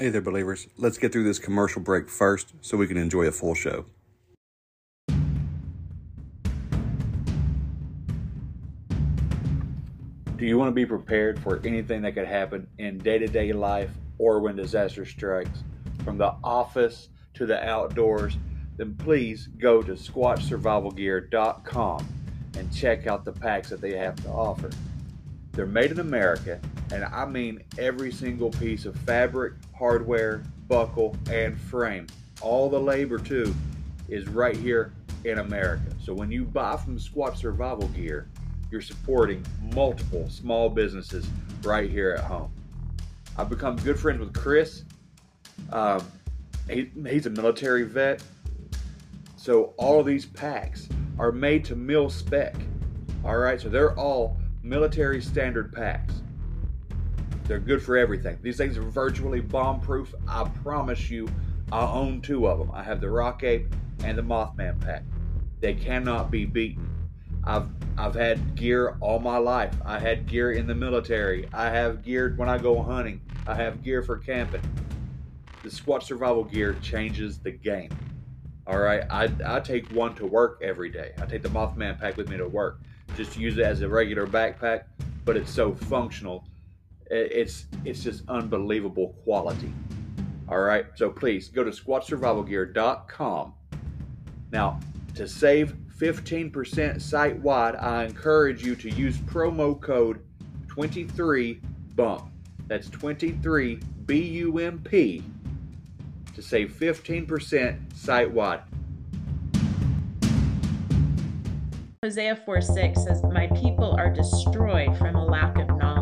Hey there, believers. Let's get through this commercial break first so we can enjoy a full show. Do you want to be prepared for anything that could happen in day to day life or when disaster strikes? From the office to the outdoors, then please go to squatchsurvivalgear.com and check out the packs that they have to offer. They're made in America, and I mean every single piece of fabric, hardware, buckle, and frame. All the labor, too, is right here in America. So when you buy from Squatch Survival Gear, you're supporting multiple small businesses right here at home. I've become good friends with Chris. Um, he, he's a military vet. So all of these packs are made to mil spec. All right, so they're all military standard packs. They're good for everything. These things are virtually bomb proof. I promise you, I own two of them. I have the Rock Ape and the Mothman pack. They cannot be beaten. I've I've had gear all my life. I had gear in the military. I have gear when I go hunting. I have gear for camping. The Squatch Survival gear changes the game. All right, I, I take one to work every day. I take the Mothman pack with me to work. Just use it as a regular backpack, but it's so functional. It's it's just unbelievable quality. All right, so please go to squatchsurvivalgear.com. Now, to save 15% site wide, I encourage you to use promo code 23BUMP. That's 23 B U M P to save 15% site wide. Hosea 4 6 says, My people are destroyed from a lack of knowledge.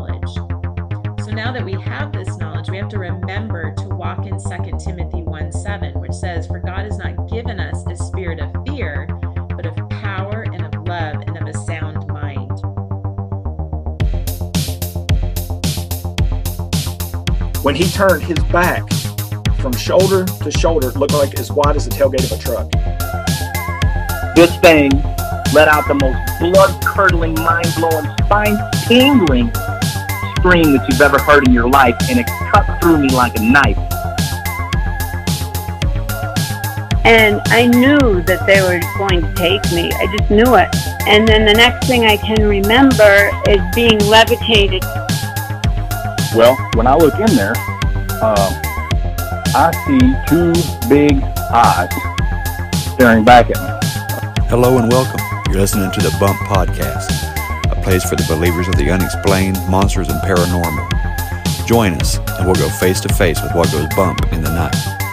So now that we have this knowledge, we have to remember to walk in 2 Timothy 1 7, which says, For God has not given us a spirit of fear, but of power and of love and of a sound mind. When he turned his back from shoulder to shoulder, it looked like as wide as the tailgate of a truck. This thing let out the most blood curdling, mind blowing, spine tingling scream that you've ever heard in your life, and it cut through me like a knife. And I knew that they were going to take me. I just knew it. And then the next thing I can remember is being levitated. Well, when I look in there, um, I see two big eyes staring back at me. Hello and welcome. You're listening to the Bump Podcast, a place for the believers of the unexplained, monsters, and paranormal. Join us, and we'll go face to face with what goes bump in the night.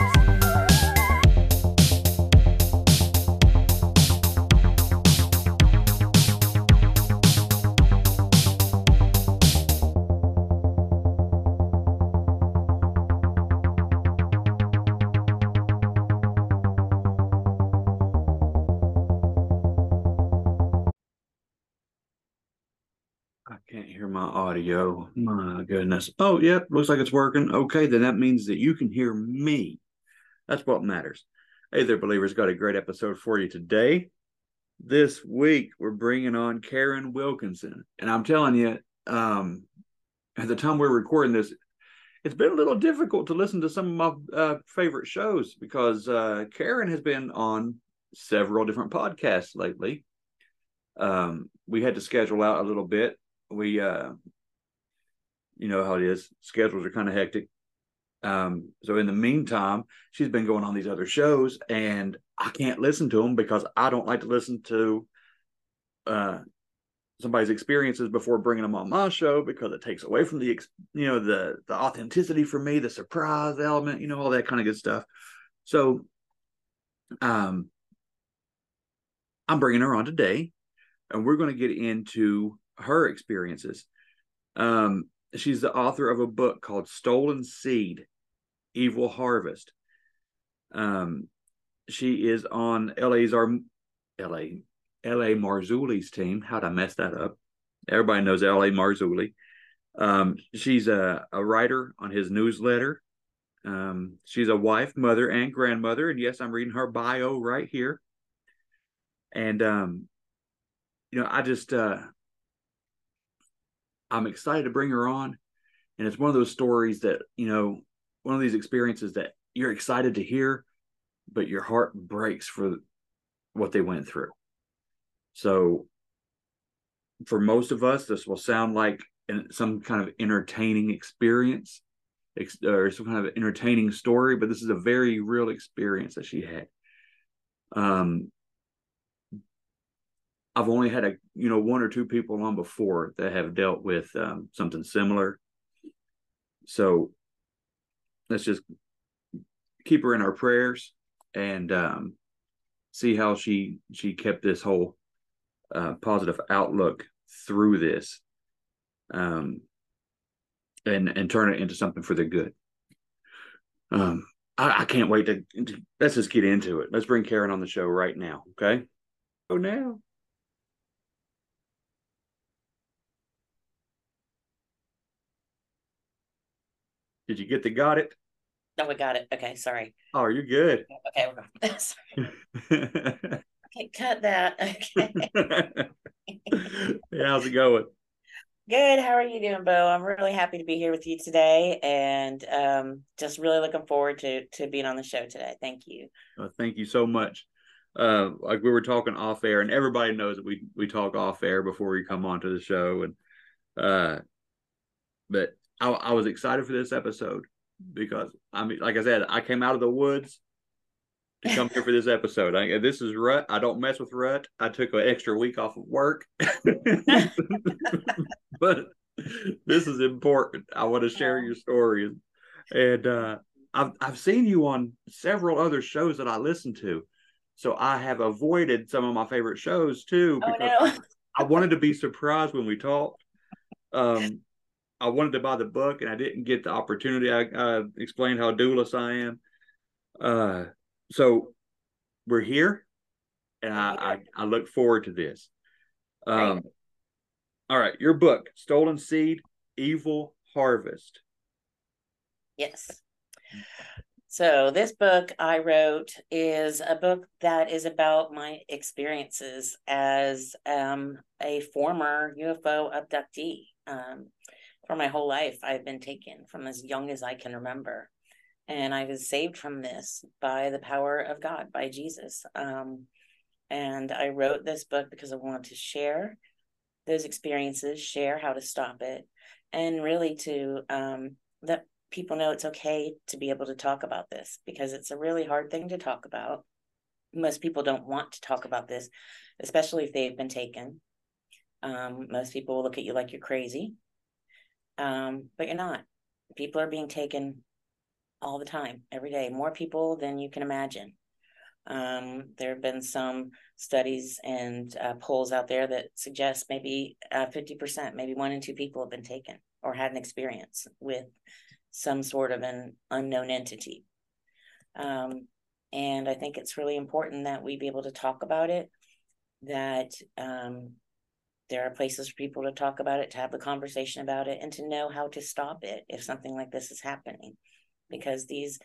My. My goodness. Oh, yep. Looks like it's working. Okay, then that means that you can hear me. That's what matters. Hey there, believers. Got a great episode for you today. This week, we're bringing on Karin Wilkinson. And I'm telling you, um, at the time we're recording this, it's been a little difficult to listen to some of my uh, favorite shows because uh, Karin has been on several different podcasts lately. Um, we had to schedule out a little bit we uh you know how it is. Schedules are kind of hectic. Um so in the meantime she's been going on these other shows and i can't listen to them because i don't like to listen to uh somebody's experiences before bringing them on my show because it takes away from the you know the the authenticity for me the surprise element you know all that kind of good stuff. So um i'm bringing her on today and we're going to get into her experiences. Um, she's the author of a book called Stolen Seed Evil Harvest. Um, she is on LA's our LA LA Marzulli's team. How'd I mess that up? Everybody knows LA Marzulli. Um, she's a, a writer on his newsletter. Um, she's a wife, mother, and grandmother. And yes, I'm reading her bio right here. And um, you know, I just uh I'm excited to bring her on. And it's one of those stories that, you know, one of these experiences that you're excited to hear, but your heart breaks for what they went through. So, for most of us, this will sound like some kind of entertaining experience or some kind of entertaining story, but this is a very real experience that she had. Um, I've only had a you know one or two people on before that have dealt with um, something similar. So let's just keep her in our prayers and um, see how she she kept this whole uh, positive outlook through this, um, and and turn it into something for the good. Um, I, I can't wait to, to let's just get into it. Let's bring Karin on the show right now. Okay. Oh, now. Did you get the got it? No, we got it. Okay, sorry. Oh, you're good. Okay, we're sorry. okay, cut that. Okay. yeah, how's it going? Good. How are you doing, Bo? I'm really happy to be here with you today, and um, just really looking forward to to being on the show today. Thank you. Uh, thank you so much. Uh, like we were talking off air, and everybody knows that we we talk off air before we come onto the show, and uh, but I, I was excited for this episode because I mean, like I said, I came out of the woods to come here for this episode. I, this is rut. I don't mess with rut. I took an extra week off of work, but this is important. I want to share your stories, and uh, I've I've seen you on several other shows that I listen to, so I have avoided some of my favorite shows too because oh, no. I wanted to be surprised when we talked. Um, I wanted to buy the book and I didn't get the opportunity. I, I explained how doulas I am. Uh, so we're here, and I, I, I look forward to this. Um, right. all right, your book, Stolen Seed, Evil Harvest. Yes. So this book I wrote is a book that is about my experiences as um, a former UFO abductee. Um, for my whole life I've been taken from as young as I can remember. And I was saved from this by the power of God, by Jesus. Um, and I wrote this book because I wanted to share those experiences, share how to stop it, and really to um, let people know it's okay to be able to talk about this because it's a really hard thing to talk about. Most people don't want to talk about this, especially if they've been taken. Um, most people will look at you like you're crazy um, but you're not. People are being taken all the time, every day, more people than you can imagine. Um, there have been some studies and uh, polls out there that suggest maybe uh, 50%, maybe one in two people have been taken or had an experience with some sort of an unknown entity. Um, and I think it's really important that we be able to talk about it, that um, there are places for people to talk about it, to have the conversation about it, and to know how to stop it if something like this is happening. Because these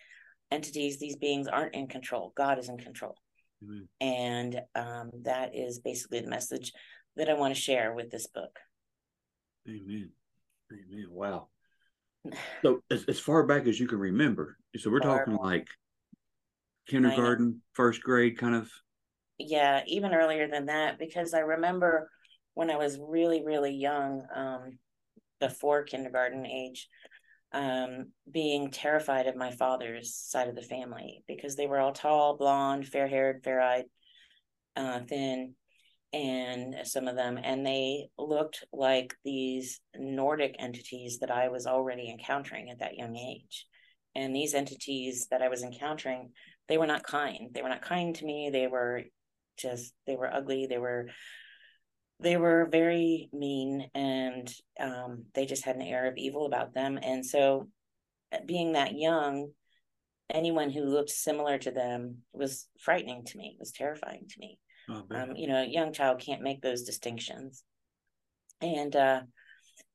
entities, these beings aren't in control. God is in control. Amen. And um, that is basically the message that I want to share with this book. Amen. Amen. Wow. So as, as far back as you can remember, so we're far talking like kindergarten, first grade kind of. Yeah, even earlier than that, because I remember when I was really, really young, um, before kindergarten age, um, being terrified of my father's side of the family because they were all tall, blonde, fair haired, fair eyed, uh, thin, and some of them, and they looked like these Nordic entities that I was already encountering at that young age. And these entities that I was encountering, they were not kind. They were not kind to me. They were just, they were ugly. They were they were very mean and um, they just had an air of evil about them. And so, uh, being that young, anyone who looked similar to them was frightening to me, was terrifying to me. Oh, um, you know, a young child can't make those distinctions. And uh,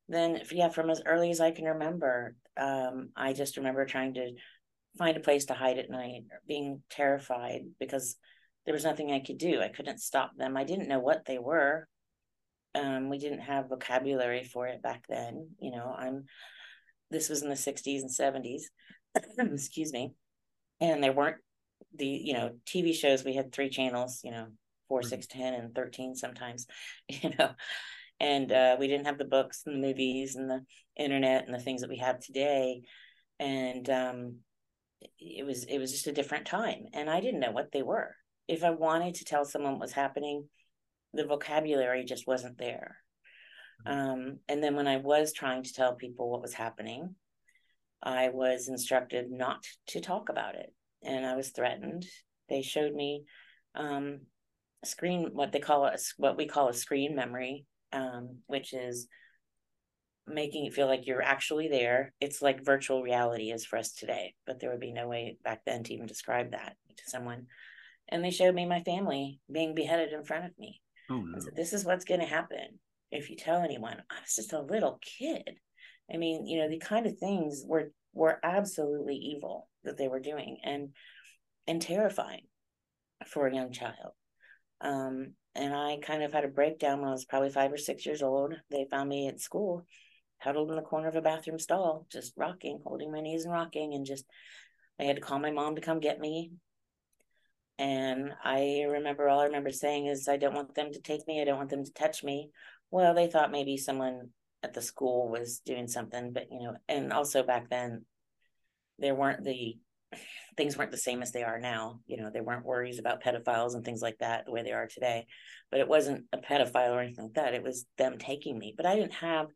then, yeah, from as early as I can remember, um, I just remember trying to find a place to hide at night, being terrified because there was nothing I could do. I couldn't stop them. I didn't know what they were um, we didn't have vocabulary for it back then. You know, I'm this was in the 60s and 70s. excuse me, and there weren't the you know TV shows. We had three channels, you know, four, six, ten, and thirteen sometimes, you know, and uh, we didn't have the books and the movies and the internet and the things that we have today, and um, it was it was just a different time, and I didn't know what they were. If I wanted to tell someone what was happening, the vocabulary just wasn't there. Um, and then when I was trying to tell people what was happening, I was instructed not to talk about it, and I was threatened. They showed me um, screen what they call a what we call a screen memory, um, which is making it feel like you're actually there. It's like virtual reality is for us today, but there would be no way back then to even describe that to someone. And they showed me my family being beheaded in front of me. Oh no. So this is what's going to happen if you tell anyone. I was just a little kid. I mean, you know, the kind of things were were absolutely evil that they were doing and and terrifying for a young child. Um, and I kind of had a breakdown when I was probably five or six years old. They found me at school, huddled in the corner of a bathroom stall, just rocking, holding my knees and rocking, and just I had to call my mom to come get me. And I remember all I remember saying is, I don't want them to take me. I don't want them to touch me. Well, they thought maybe someone at the school was doing something, but you know, and also back then, there weren't the things weren't the same as they are now. You know, there weren't worries about pedophiles and things like that the way they are today. But it wasn't a pedophile or anything like that. It was them taking me. But I didn't have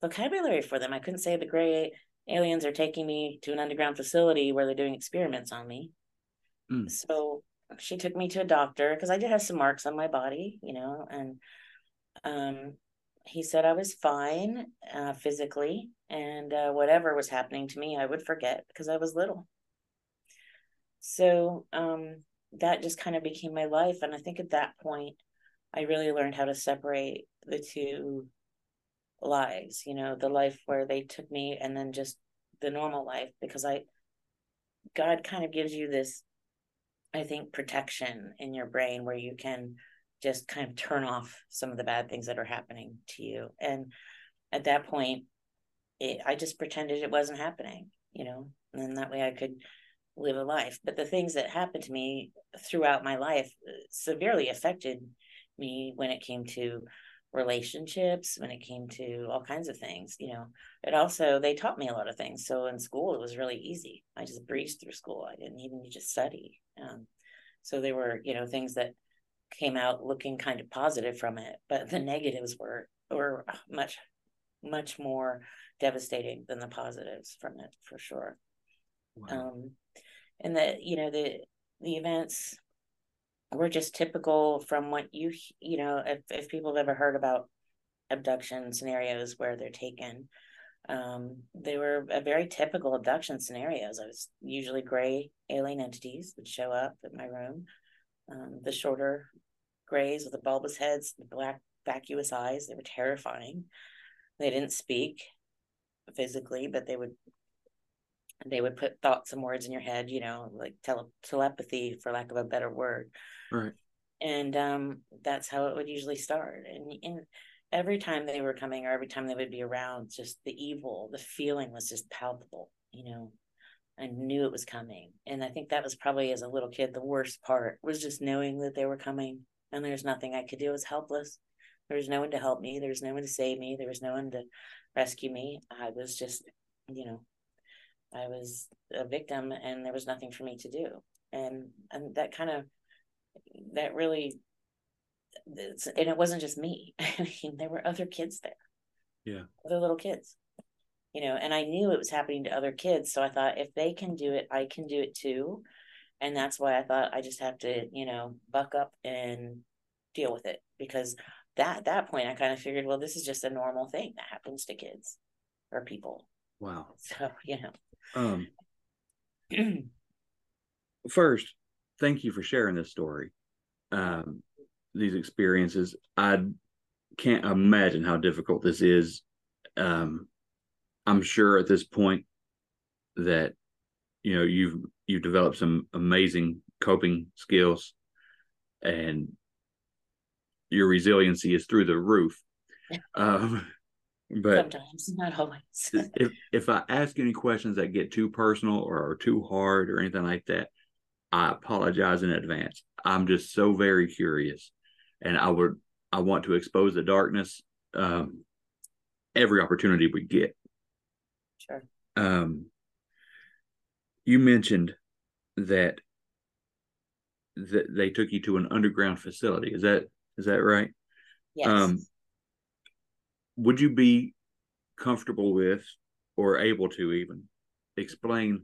vocabulary for them. I couldn't say the gray aliens are taking me to an underground facility where they're doing experiments on me. Mm. So she took me to a doctor because I did have some marks on my body, you know, and um, he said I was fine uh, physically, and uh, whatever was happening to me, I would forget because I was little. So um, that just kind of became my life, and I think at that point, I really learned how to separate the two lives. You know, the life where they took me, and then just the normal life, because I, God kind of gives you this, I think, protection in your brain where you can just kind of turn off some of the bad things that are happening to you. And at that point, it, I just pretended it wasn't happening, you know, and that way I could live a life. But the things that happened to me throughout my life uh, severely affected me when it came to relationships, when it came to all kinds of things, you know. It also, they taught me a lot of things. So in school, it was really easy. I just breezed through school. I didn't even need to study. Um, so there were, you know, things that came out looking kind of positive from it, but the negatives were were much much more devastating than the positives from it for sure. Wow. Um, and that you know the the events were just typical from what you you know if if people have ever heard about abduction scenarios where they're taken um, they were a very typical abduction scenarios. I was usually gray alien entities would show up at my room um, the shorter grays with the bulbous heads, the black vacuous eyes. They were terrifying. They didn't speak physically, but they would they would put thoughts and words in your head, you know, like tele- telepathy, for lack of a better word. Right. And um, that's how it would usually start. And, and every time they were coming, or every time they would be around, just the evil, the feeling was just palpable. You know, I knew it was coming. And I think that was probably as a little kid, the worst part was just knowing that they were coming and there's nothing I could do. I was helpless. There was no one to help me. There was no one to save me. There was no one to rescue me. I was just, you know, I was a victim and there was nothing for me to do. And and that kind of that really and it wasn't just me. I mean, there were other kids there. Yeah. Other little kids you know and i knew it was happening to other kids so i thought if they can do it i can do it too and that's why i thought i just have to you know buck up and deal with it because that that point i kind of figured well this is just a normal thing that happens to kids or people wow. So know. Um first thank you for sharing this story. Um these experiences. I can't imagine how difficult this is. Um I'm sure at this point that you know you've you've developed some amazing coping skills and your resiliency is through the roof. um, But Sometimes, not always. if if I ask any questions that get too personal or are too hard or anything like that, I apologize in advance. I'm just so very curious, and I would I want to expose the darkness um, every opportunity we get. Sure. Um, you mentioned that that they took you to an underground facility. Is that is that right? Yes. Um, would you be comfortable with or able to even explain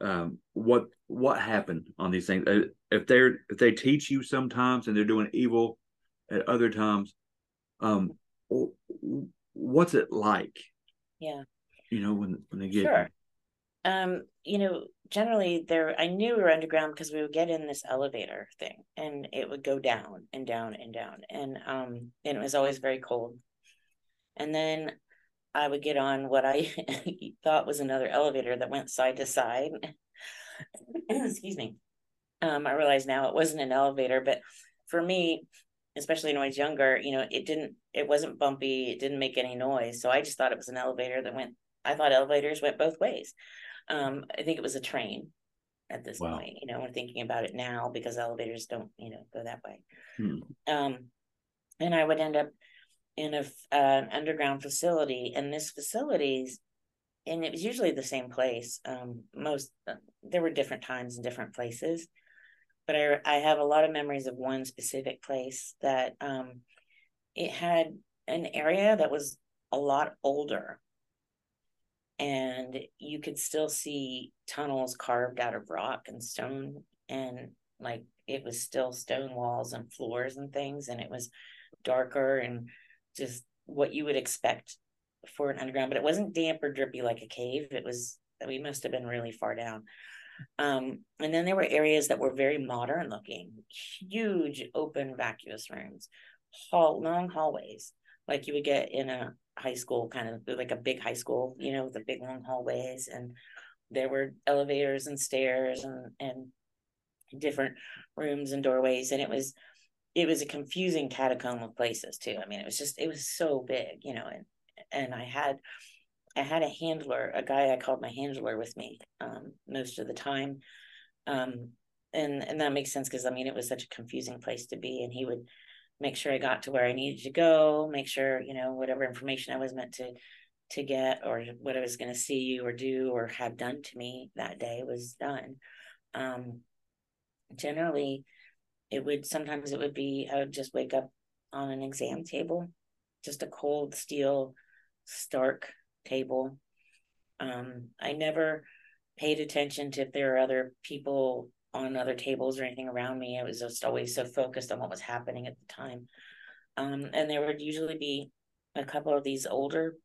um, what what happened on these things? Uh, If they're if they teach you sometimes and they're doing evil at other times, um, what's it like? yeah. You know when when they get Sure. Um, you know, generally there I knew we were underground because we would get in this elevator thing and it would go down and down and down. And um and it was always very cold. And then I would get on what I thought was another elevator that went side to side. Excuse me. Um, I realize now it wasn't an elevator, but for me, especially when I was younger, you know, it didn't, it wasn't bumpy, it didn't make any noise. So I just thought it was an elevator that went, I thought elevators went both ways. Um, I think it was a train at this Wow. point, you know, we're thinking about it now because elevators don't, you know, go that way. Hmm. Um, and I would end up in a uh, an underground facility, and this facilities, and it was usually the same place. Um, most uh, there were different times and different places, but I I have a lot of memories of one specific place that um, it had an area that was a lot older, and you could still see tunnels carved out of rock and stone, and like it was still stone walls and floors and things, and it was darker and just what you would expect for an underground, but it wasn't damp or drippy like a cave. It was we must have been really far down. Um, and then there were areas that were very modern looking, huge open vacuous rooms, hall long hallways, like you would get in a high school, kind of like a big high school, you know, the big long hallways, and there were elevators and stairs and and different rooms and doorways, and it was it was a confusing catacomb of places too. I mean, it was just it was so big, you know, and and I had I had a handler, a guy I called my handler with me um, most of the time, um, and and that makes sense because I mean it was such a confusing place to be, and he would make sure I got to where I needed to go, make sure you know whatever information I was meant to to get or what I was going to see or do or have done to me that day was done. Um, generally, it would sometimes it would be I would just wake up on an exam table, just a cold steel, stark table. Um, I never paid attention to if there were other people on other tables or anything around me. I was just always so focused on what was happening at the time. Um, and there would usually be a couple of these older,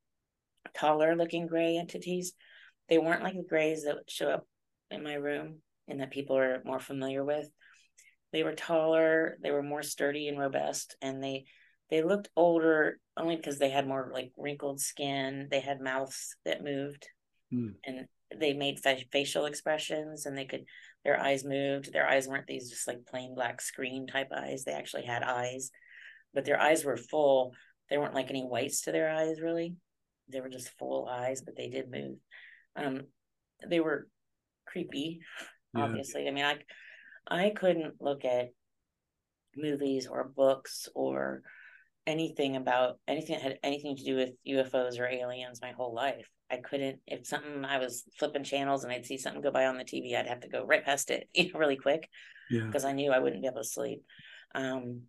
taller looking gray entities. They weren't like the grays that would show up in my room and that people are more familiar with. They were taller, they were more sturdy and robust, and they they looked older only because they had more like wrinkled skin. They had mouths that moved, Hmm. and they made fa- facial expressions, and they could their eyes moved. Their eyes weren't these just like plain black screen type eyes. They actually had eyes, but their eyes were full. They weren't like any whites to their eyes really. They were just full eyes, but they did move. Um, they were creepy, Yeah. obviously. I mean, I I couldn't look at movies or books or anything about anything that had anything to do with UFOs or aliens my whole life. I couldn't if something I was flipping channels and I'd see something go by on the TV, I'd have to go right past it, you know, really quick Yeah. because I knew I wouldn't be able to sleep. Um,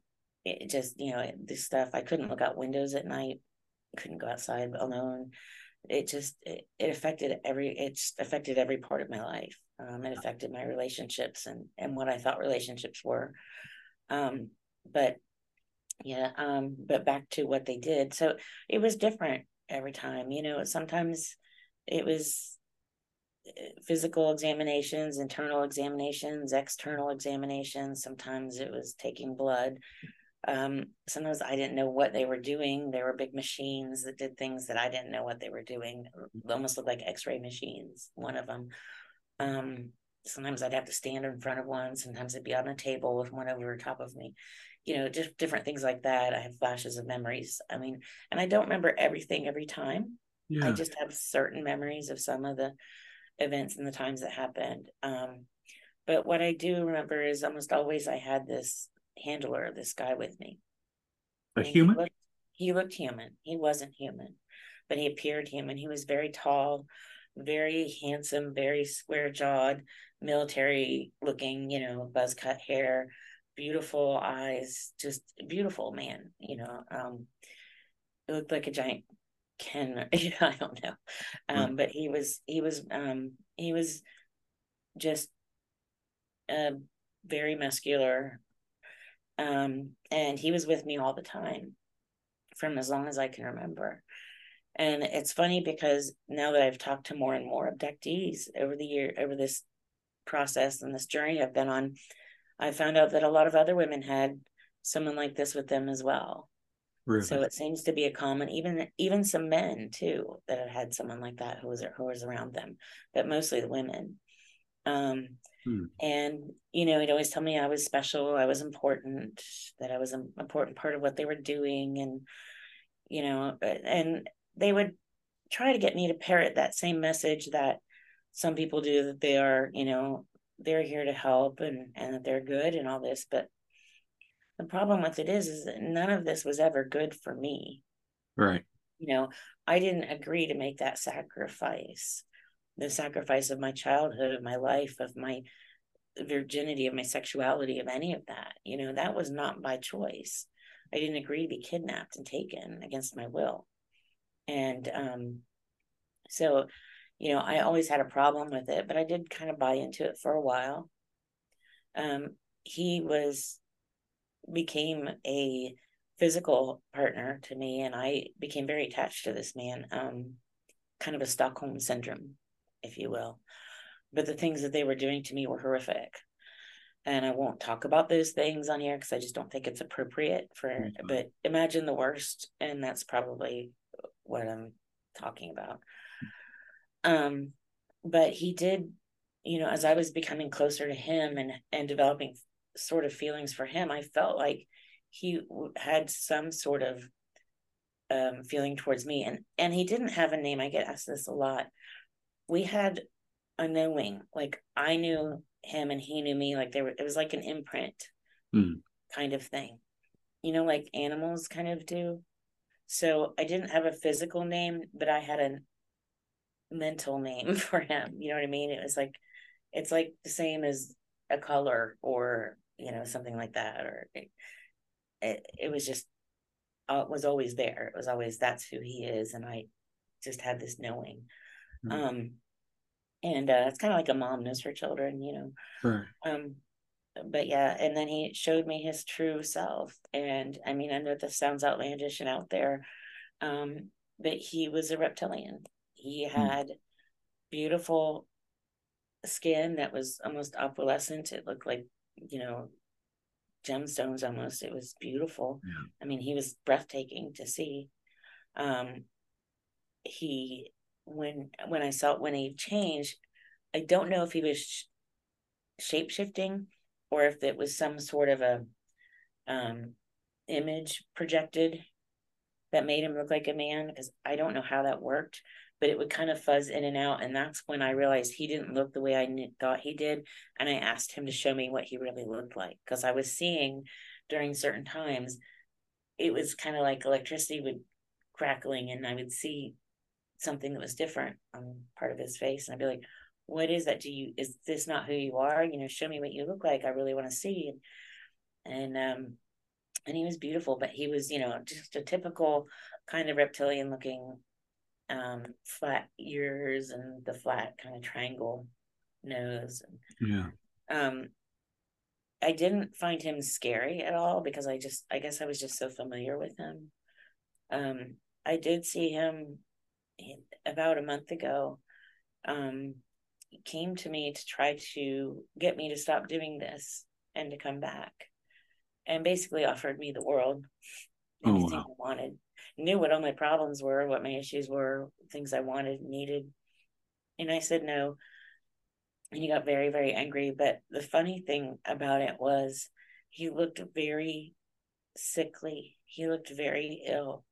it just you know this stuff I couldn't look out windows at night, couldn't go outside alone. It just it, it affected every it's affected every part of my life. Um, it affected my relationships and and what I thought relationships were. Um, but yeah, um, but back to what they did. So it was different every time. You know, sometimes it was uh, physical examinations, internal examinations, external examinations. Sometimes it was taking blood. Um, sometimes I didn't know what they were doing. There were big machines that did things that I didn't know what they were doing. They almost looked like X-ray machines. One of them. Um, sometimes I'd have to stand in front of one. Sometimes I'd be on a table with one over top of me. You know, just different things like that. I have flashes of memories. I mean, and I don't remember everything every time. Yeah. I just have certain memories of some of the events and the times that happened. Um, but what I do remember is almost always I had this handler, this guy with me. a And he human? looked- He looked human. He wasn't human, but he appeared human. He was very tall, very handsome, very square jawed, military looking, you know, buzz cut hair, beautiful eyes, just beautiful man, you know. Um, it looked like a giant Ken, I don't know. Um, but he was he was um he was just uh very muscular. Um, and he was with me all the time from as long as I can remember. And it's funny because now that I've talked to more and more abductees over the year, over this process and this journey I've been on, I found out that a lot of other women had someone like this with them as well. Really? So it seems to be a common, even even some men too that have had someone like that who was who was around them, but mostly the women. Um, Hmm. and you know, he'd always tell me I was special, I was important, that I was an important part of what they were doing, and you know, and they would try to get me to parrot that same message that some people do that they are, you know, they're here to help and and that they're good and all this, but the problem with it is is that none of this was ever good for me right. you know i didn't agree to make that sacrifice the sacrifice of my childhood of my life of my virginity of my sexuality of any of that you know that was not by choice. I didn't agree to be kidnapped and taken against my will. And um so you know i always had a problem with it but i did kind of buy into it for a while. Um he was became a physical partner to me and I became very attached to this man um kind of a Stockholm syndrome if you will. But the things that they were doing to me were horrific. And I won't talk about those things on here because I just don't think it's appropriate for Mhm. but imagine the worst and that's probably what I'm talking about. Um but he did you know as I was becoming closer to him and and developing sort of feelings for him I felt like he w- had some sort of um feeling towards me. And and he didn't have a name. I get asked this a lot we had a knowing like i knew him and he knew me like there were it was like an imprint Hmm. kind of thing. You know like animals kind of do. So i didn't have a physical name but i had a mental name for him you know what i mean? It was like it's like the same as a color or you know something like that or it, it, it was just uh, it was always there. It was always that's who he is and i just had this knowing Mhm. um and uh it's kind of like a mom knows her children you know. Right. um but yeah and then he showed me his true self and i mean i know this sounds outlandish and out there um but he was a reptilian. He had beautiful skin that was almost opalescent. It looked like you know gemstones almost. It was beautiful. Yeah. i mean he was breathtaking to see. Um he when when i saw when he changed i don't know if he was sh- shape shifting or if it was some sort of a um image projected that made him look like a man because i don't know how that worked but it would kind of fuzz in and out and that's when i realized he didn't look the way i kn- thought he did and i asked him to show me what he really looked like because i was seeing during certain times it was kind of like electricity would crackling and i would see something that was different on part of his face. And i'd be like what is that? Do you is this not who you are? You know show me what you look like. I really want to see and and um and he was beautiful but he was you know just a typical kind of reptilian looking um flat ears and the flat kind of triangle nose. And, Yeah. um i didn't find him scary at all because i just i guess i was just so familiar with him. Um i did see him about a month ago um came to me to try to get me to stop doing this and to come back and basically offered me the world. Oh, anything wow. i wanted. Knew what all my problems were what my issues were things i wanted needed. And i said no. And he got very very angry. But the funny thing about it was he looked very sickly. He looked very ill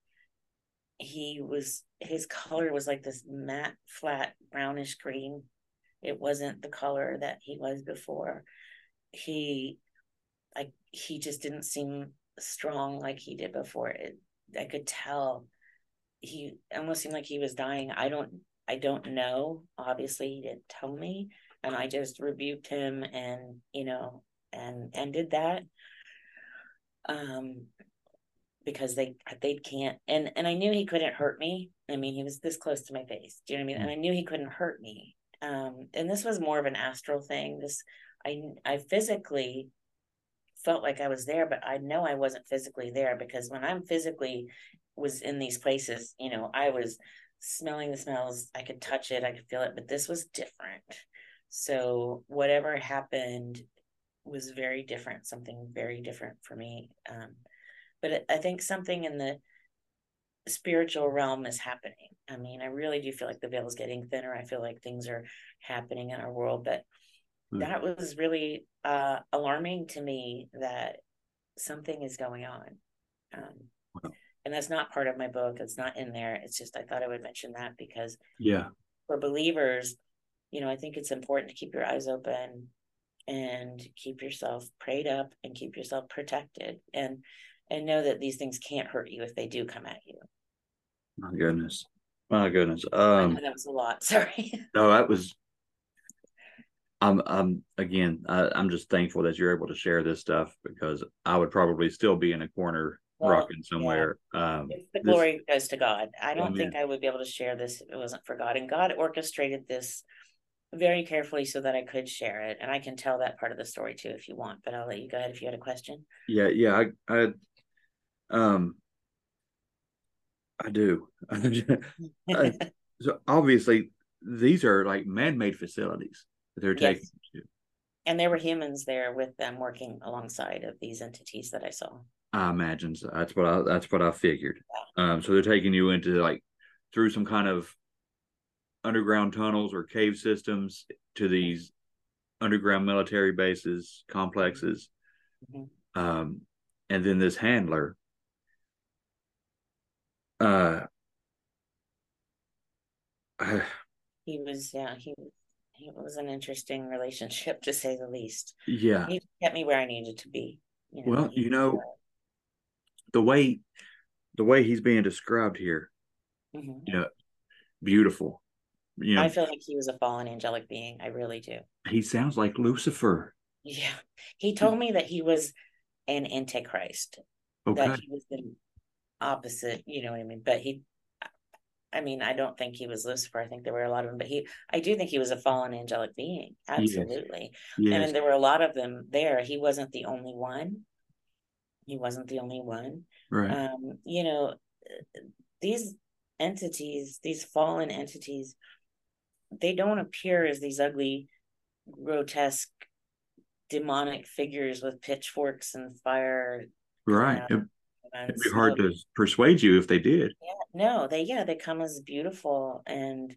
he was his color was like this matte flat brownish green. It wasn't the color that he was before. He like he just didn't seem strong like he did before. It i could tell he almost seemed like he was dying. I don't i don't know. Obviously he didn't tell me and I just rebuked him and you know and ended that. Um because they they can't and and I knew he couldn't hurt me. I mean he was this close to my face do you know what I mean? And I knew he couldn't hurt me. Um and this was more of an astral thing. This I I physically felt like I was there but I know I wasn't physically there because when I'm physically was in these places you know I was smelling the smells. I could touch it. I could feel it but this was different. So whatever happened was very different, something very different for me. Um, but I think something in the spiritual realm is happening. I mean, I really do feel like the veil is getting thinner. I feel like things are happening in our world, but mm. that was really uh, alarming to me that something is going on. Um, wow. And that's not part of my book. It's not in there. It's just I thought I would mention that because yeah, for believers, you know, I think it's important to keep your eyes open and keep yourself prayed up and keep yourself protected and and know that these things can't hurt you if they do come at you. My goodness. My goodness. Um that was a lot. Sorry. No, that was I'm I'm again, I, I'm just thankful that you're able to share this stuff because I would probably still be in a corner well, rocking somewhere. Yeah. Um, the glory this, goes to God. I don't think I would be able to share this if it wasn't for God. And God orchestrated this very carefully so that I could share it. And I can tell that part of the story too if you want, but I'll let you go ahead if you had a question. Yeah, yeah. I I um I do. I, so obviously these are like man-made facilities that they're yes. taking to. And there were humans there with them working alongside of these entities that I saw. I imagine so. That's what I that's what I figured. Yeah. Um so they're taking you into like through some kind of underground tunnels or cave systems to these underground military bases, complexes. Mm-hmm. Um, and then this handler. Uh, he was, yeah, he he was an interesting relationship to say the least. Yeah, he kept me where I needed to be. You know, well, you know, the way the way he's being described here, mm-hmm. you know, beautiful, you know, I feel like he was a fallen angelic being. I really do. He sounds like Lucifer. Yeah. He told me that he was an antichrist. Okay. That he was the opposite, you know what I mean? But he I mean, I don't think he was Lucifer. I think there were a lot of them, but he I do think he was a fallen angelic being. Absolutely. Yes. Yes. And there were a lot of them there. He wasn't the only one. He wasn't the only one. Right. Um, you know, these entities, these fallen entities they don't appear as these ugly, grotesque, demonic figures with pitchforks and fire. Right. Uh, It'd be hard to persuade you if they did. Yeah, no, they yeah they come as beautiful and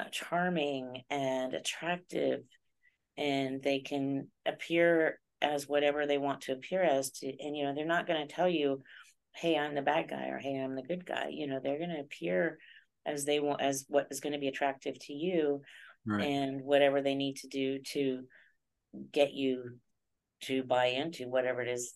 uh, charming and attractive, and they can appear as whatever they want to appear as. To and you know they're not going to tell you, "Hey, I'm the bad guy" or "Hey, I'm the good guy." You know they're going to appear as they want as what is going to be attractive to you right. and whatever they need to do to get you to buy into whatever it is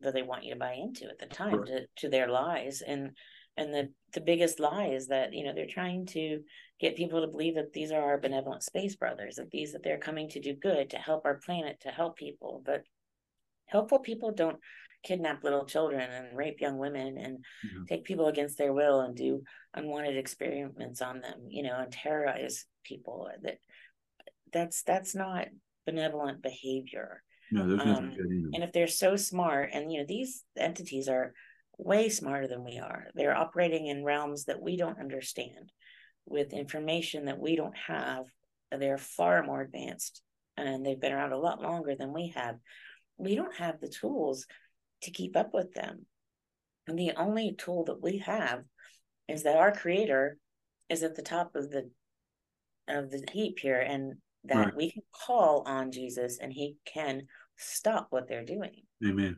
that they want you to buy into at the time right. to, to their lies and and the the biggest lie is that you know they're trying to get people to believe that these are our benevolent space brothers that these that they're coming to do good to help our planet to help people but helpful people don't kidnap little children and rape young women and mm-hmm. take people against their will and do unwanted experiments on them you know and terrorize people that that's that's not benevolent behavior no there's nothing um, good either. and if they're so smart and you know these entities are way smarter than we are they're operating in realms that we don't understand with information that we don't have they're far more advanced and they've been around a lot longer than we have we don't have the tools to keep up with them. And the only tool that we have is that our creator is at the top of the of the heap here and that Right. we can call on Jesus and he can stop what they're doing. Amen.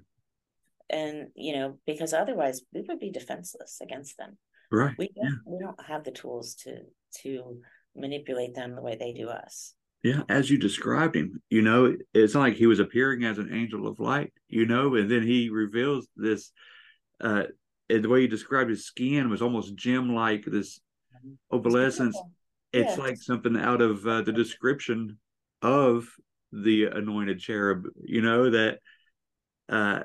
And you know, because otherwise we would be defenseless against them. Right. We don't we don't have the tools to to manipulate them the way they do us. Yeah, as you described him, you know, it's not like he was appearing as an angel of light, you know, and then he reveals this. Uh, and the way you described his skin was almost gem-like, this It's opalescence. It's Yeah. like something out of uh, the description of the anointed cherub, you know, that uh,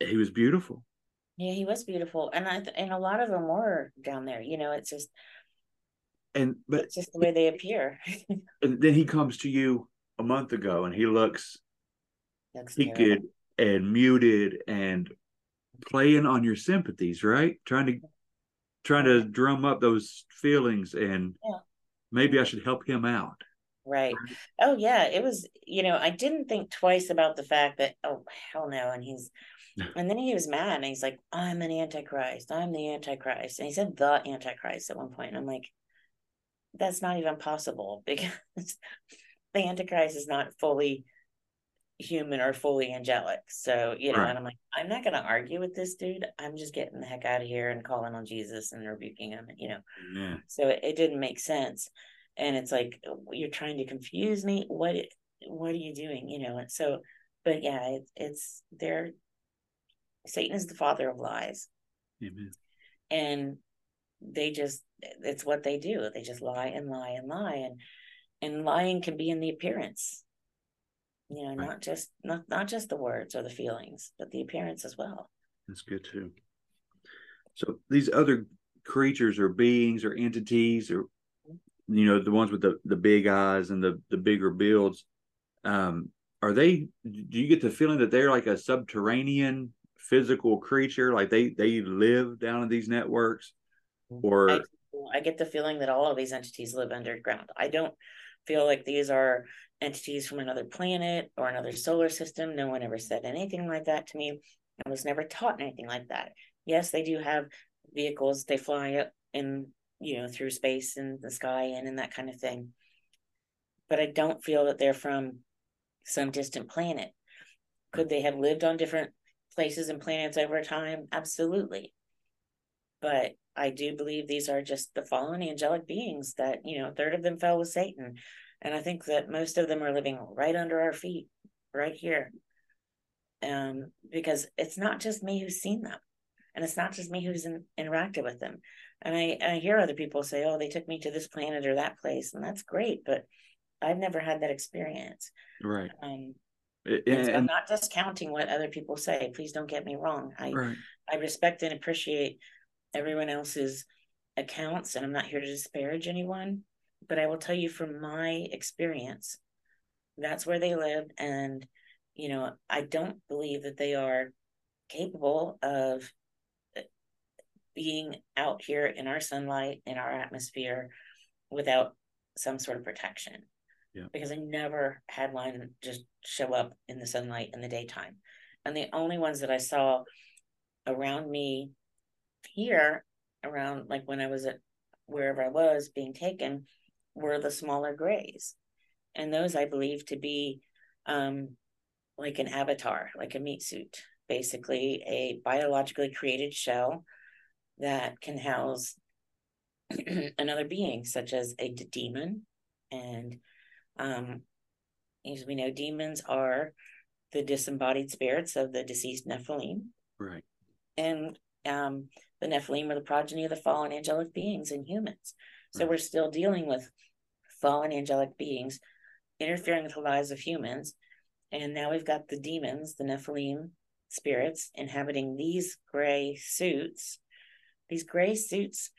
he was beautiful. Yeah, he was beautiful, and I th- and a lot of them were down there. You know, it's just And but it's just the way they appear. and then he comes to you a month ago, and he looks peaked and muted and playing on your sympathies, right? Trying to trying to drum up those feelings and Yeah. maybe I should help him out. Right. Oh yeah, it was, you know, I didn't think twice about the fact that, oh hell no. And he's and then he was mad and he's like, I'm an antichrist. I'm the antichrist. And he said the antichrist at one point. And I'm like, that's not even possible because the antichrist is not fully human or fully angelic. So, you know, Right. and I'm like, I'm not gonna argue with this dude. I'm just getting the heck out of here and calling on Jesus and rebuking him, you know. Yeah. so it, it didn't make sense and it's like oh, you're trying to confuse me what what are you doing you know and so but yeah it, it's they're satan is the father of lies Amen. and they just it's what they do they just lie and lie and lie and and lying can be in the appearance you know Right. not just not not just the words or the feelings but the appearance as well That's good too. So these other creatures or beings or entities or you know the ones with the the big eyes and the the bigger builds um are they do you get the feeling that they're like a subterranean physical creature like they they live down in these networks or I, I get the feeling that all of these entities live underground. I don't feel like these are entities from another planet or another solar system. No one ever said anything like that to me. I was never taught anything like that. Yes, they do have vehicles. They fly up in, you know, through space and the sky and, and that kind of thing. But I don't feel that they're from some distant planet. Could they have lived on different places and planets over time? Absolutely but I do believe these are just the fallen angelic beings that, you know, a third of them fell with Satan. And I think that most of them are living right under our feet, right here. Um, because it's not just me who's seen them. And it's not just me who's in, interacted with them. And I, I hear other people say, oh, they took me to this planet or that place. And that's great, but I've never had that experience. right Um, and, and so I'm not discounting what other people say. Please don't get me wrong. I, right I respect and appreciate everyone else's accounts, and I'm not here to disparage anyone, but I will tell you from my experience, that's where they lived. And, you know, I don't believe that they are capable of being out here in our sunlight, in our atmosphere, without some sort of protection. Yeah. Because I never had one just show up in the sunlight in the daytime. And the only ones that I saw around me here around like when I was at wherever I was being taken were the smaller grays. And those I believe to be um like an avatar, like a meat suit, basically a biologically created shell that can house another being, such as a demon. And um as we know, demons are the disembodied spirits of the deceased Nephilim right and um, the Nephilim are the progeny of the fallen angelic beings and humans. So Right. we're still dealing with fallen angelic beings interfering with the lives of humans. And now we've got the demons, the Nephilim spirits, inhabiting these gray suits. These gray suits,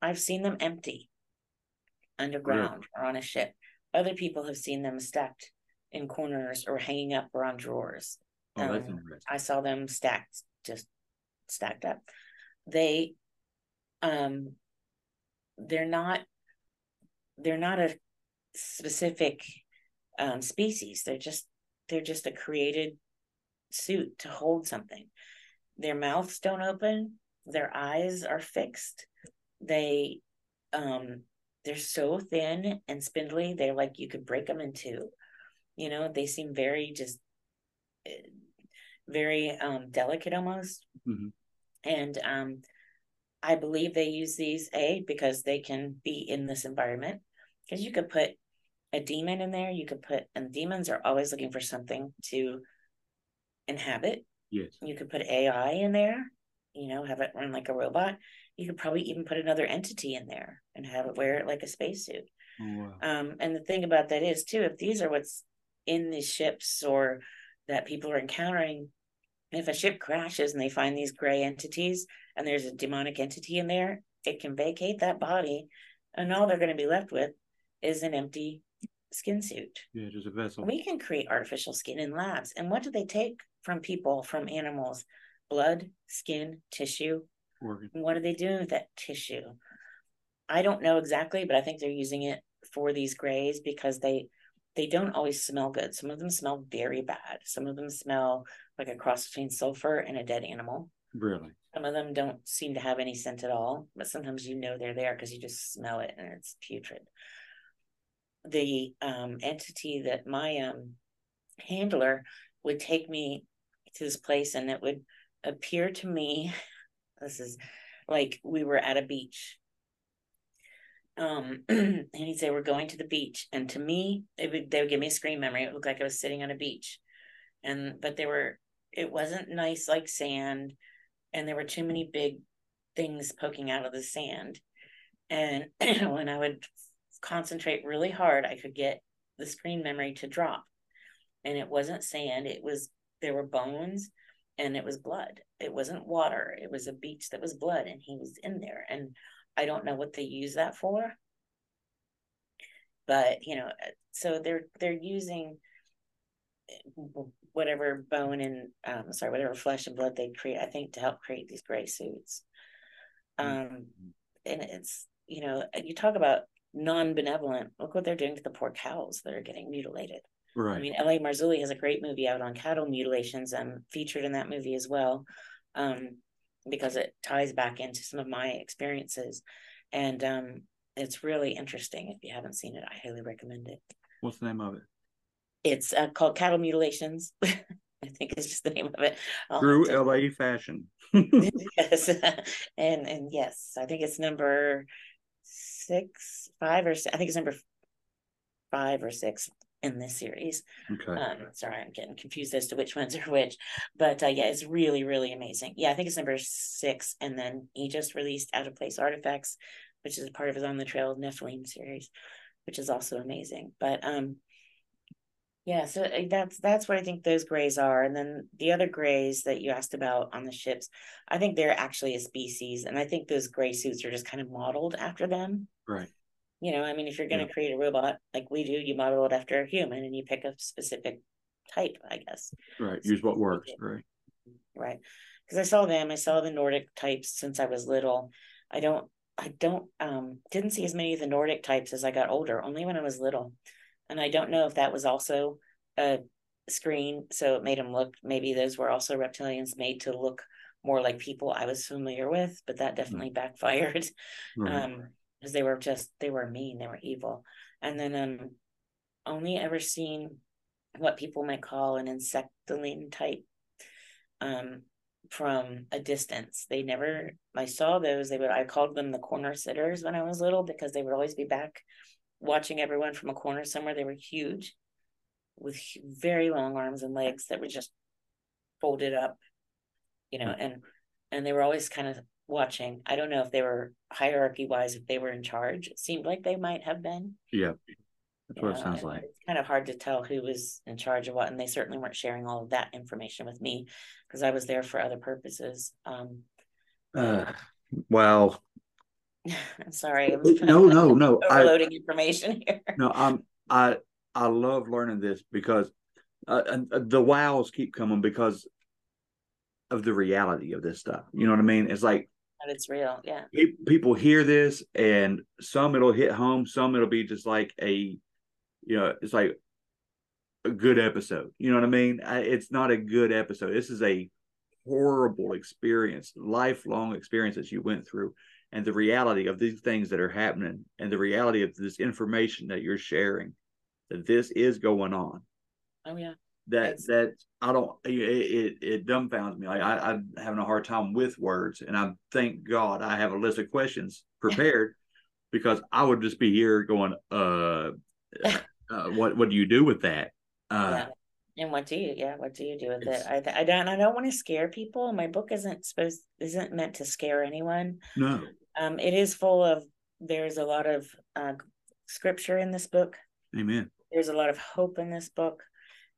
I've seen them empty underground or on a ship. Other people have seen them stacked in corners or hanging up or on drawers. oh that's Um, interesting I saw them stacked, just stacked up. They, um, they're not, they're not a specific um, species. They're just, they're just a created suit to hold something. Their mouths don't open. Their eyes are fixed. They, um, they're so thin and spindly. They're like you could break them in two. You know, they seem very just eh, very um, delicate almost. Mhm. And um, I believe they use these a because they can be in this environment. Because you could put a demon in there, you could put and demons are always looking for something to inhabit. Yes. You could put AI in there, you know, have it run like a robot. You could probably even put another entity in there and have it wear it like a spacesuit. Oh, wow. Um, and the thing about that is too, if these are what's in these ships or that people are encountering, if a ship crashes and they find these gray entities and there's a demonic entity in there, it can vacate that body, and all they're going to be left with is an empty skin suit. Yeah, just a vessel. We can create artificial skin in labs. And what do they take from people, from animals? Blood, skin, tissue. Organ. What are they doing with that tissue? I don't know exactly, but I think they're using it for these grays because they they don't always smell good. Some of them smell very bad. Some of them smell like a cross between sulfur and a dead animal. Really? Some of them don't seem to have any scent at all, but sometimes you know they're there because you just smell it and it's putrid. The um, entity that my um, handler would take me to this place, and it would appear to me, this is like we were at a beach. Um, and he'd say, We're going to the beach. And to me, it would they would give me a screen memory. It looked like I was sitting on a beach. And but they were it wasn't nice like sand and there were too many big things poking out of the sand. And when I would concentrate really hard, I could get the screen memory to drop. And it wasn't sand, it was there were bones and it was blood. It wasn't water. It was a beach that was blood and he was in there. And I don't know what they use that for. But, you know, so they're they're using whatever bone and um sorry whatever flesh and blood they create i think to help create these gray suits um and it's you know you talk about non-benevolent look what they're doing to the poor cows that are getting mutilated Right. i mean L.A. Marzulli has a great movie out on cattle mutilations i'm featured in that movie as well um because it ties back into some of my experiences and um it's really interesting if you haven't seen it i highly recommend it What's the name of it? it's uh, called cattle mutilations. I think it's just the name of it. I'll have to- LA fashion. yes, and and yes, I think it's number six, five or six, I think it's number five or six in this series. okay. Um, sorry, I'm getting confused as to which ones are which, but uh, yeah, it's really really amazing. Yeah, I think it's number six, and then he just released Out of Place Artifacts, which is a part of his On the Trail Nephilim series, which is also amazing. But um, yeah, so uh, that's that's what I think those grays are, and then the other grays that you asked about on the ships, I think they're actually a species, and I think those gray suits are just kind of modeled after them. right. You know, I mean, if you're going to create a robot like we do, you model it after a human, and you pick a specific type, I guess. Right. Use what works. Right. right because i saw them i saw the nordic types since i was little i don't i don't um didn't see as many of the nordic types as i got older only when i was little and i don't know if that was also a screen so it made them look maybe those were also reptilians made to look more like people i was familiar with but that definitely backfired Right. um because they were just they were mean they were evil. And then um only ever seen what people might call an insectoline type um from a distance. They never i saw those. They would i called them the corner sitters when i was little because they would always be back watching everyone from a corner somewhere. They were huge with very long arms and legs that were just folded up you know and and they were always kind of watching i don't know if they were hierarchy wise if they were in charge it seemed like they might have been yeah. That's what it sounds like. It's kind of hard to tell who was in charge of what, and they certainly weren't sharing all of that information with me because I was there for other purposes. Um, Uh, well, I'm sorry, I'm no, no, no. I, overloading information here. no, I'm I I love learning this because uh, and, uh, the wows keep coming because of the reality of this stuff. You know what I mean? It's like But it's real, yeah. people hear this, and some it'll hit home, some it'll be just like a, you know, it's like a good episode. You know what I mean? It's not a good episode. This is a horrible experience, lifelong experience that you went through, and the reality of these things that are happening and the reality of this information that you're sharing that this is going on Oh yeah. That that I don't it, it it dumbfounds me. Like I, I'm having a hard time with words, and I thank God I have a list of questions prepared because I would just be here going, uh, uh what what do you do with that? Uh, yeah. And what do you? Yeah, what do you do with it? I th- I don't I don't want to scare people. My book isn't supposed isn't meant to scare anyone. no, Um, it is full of. There's a lot of uh, scripture in this book. Amen. There's a lot of hope in this book,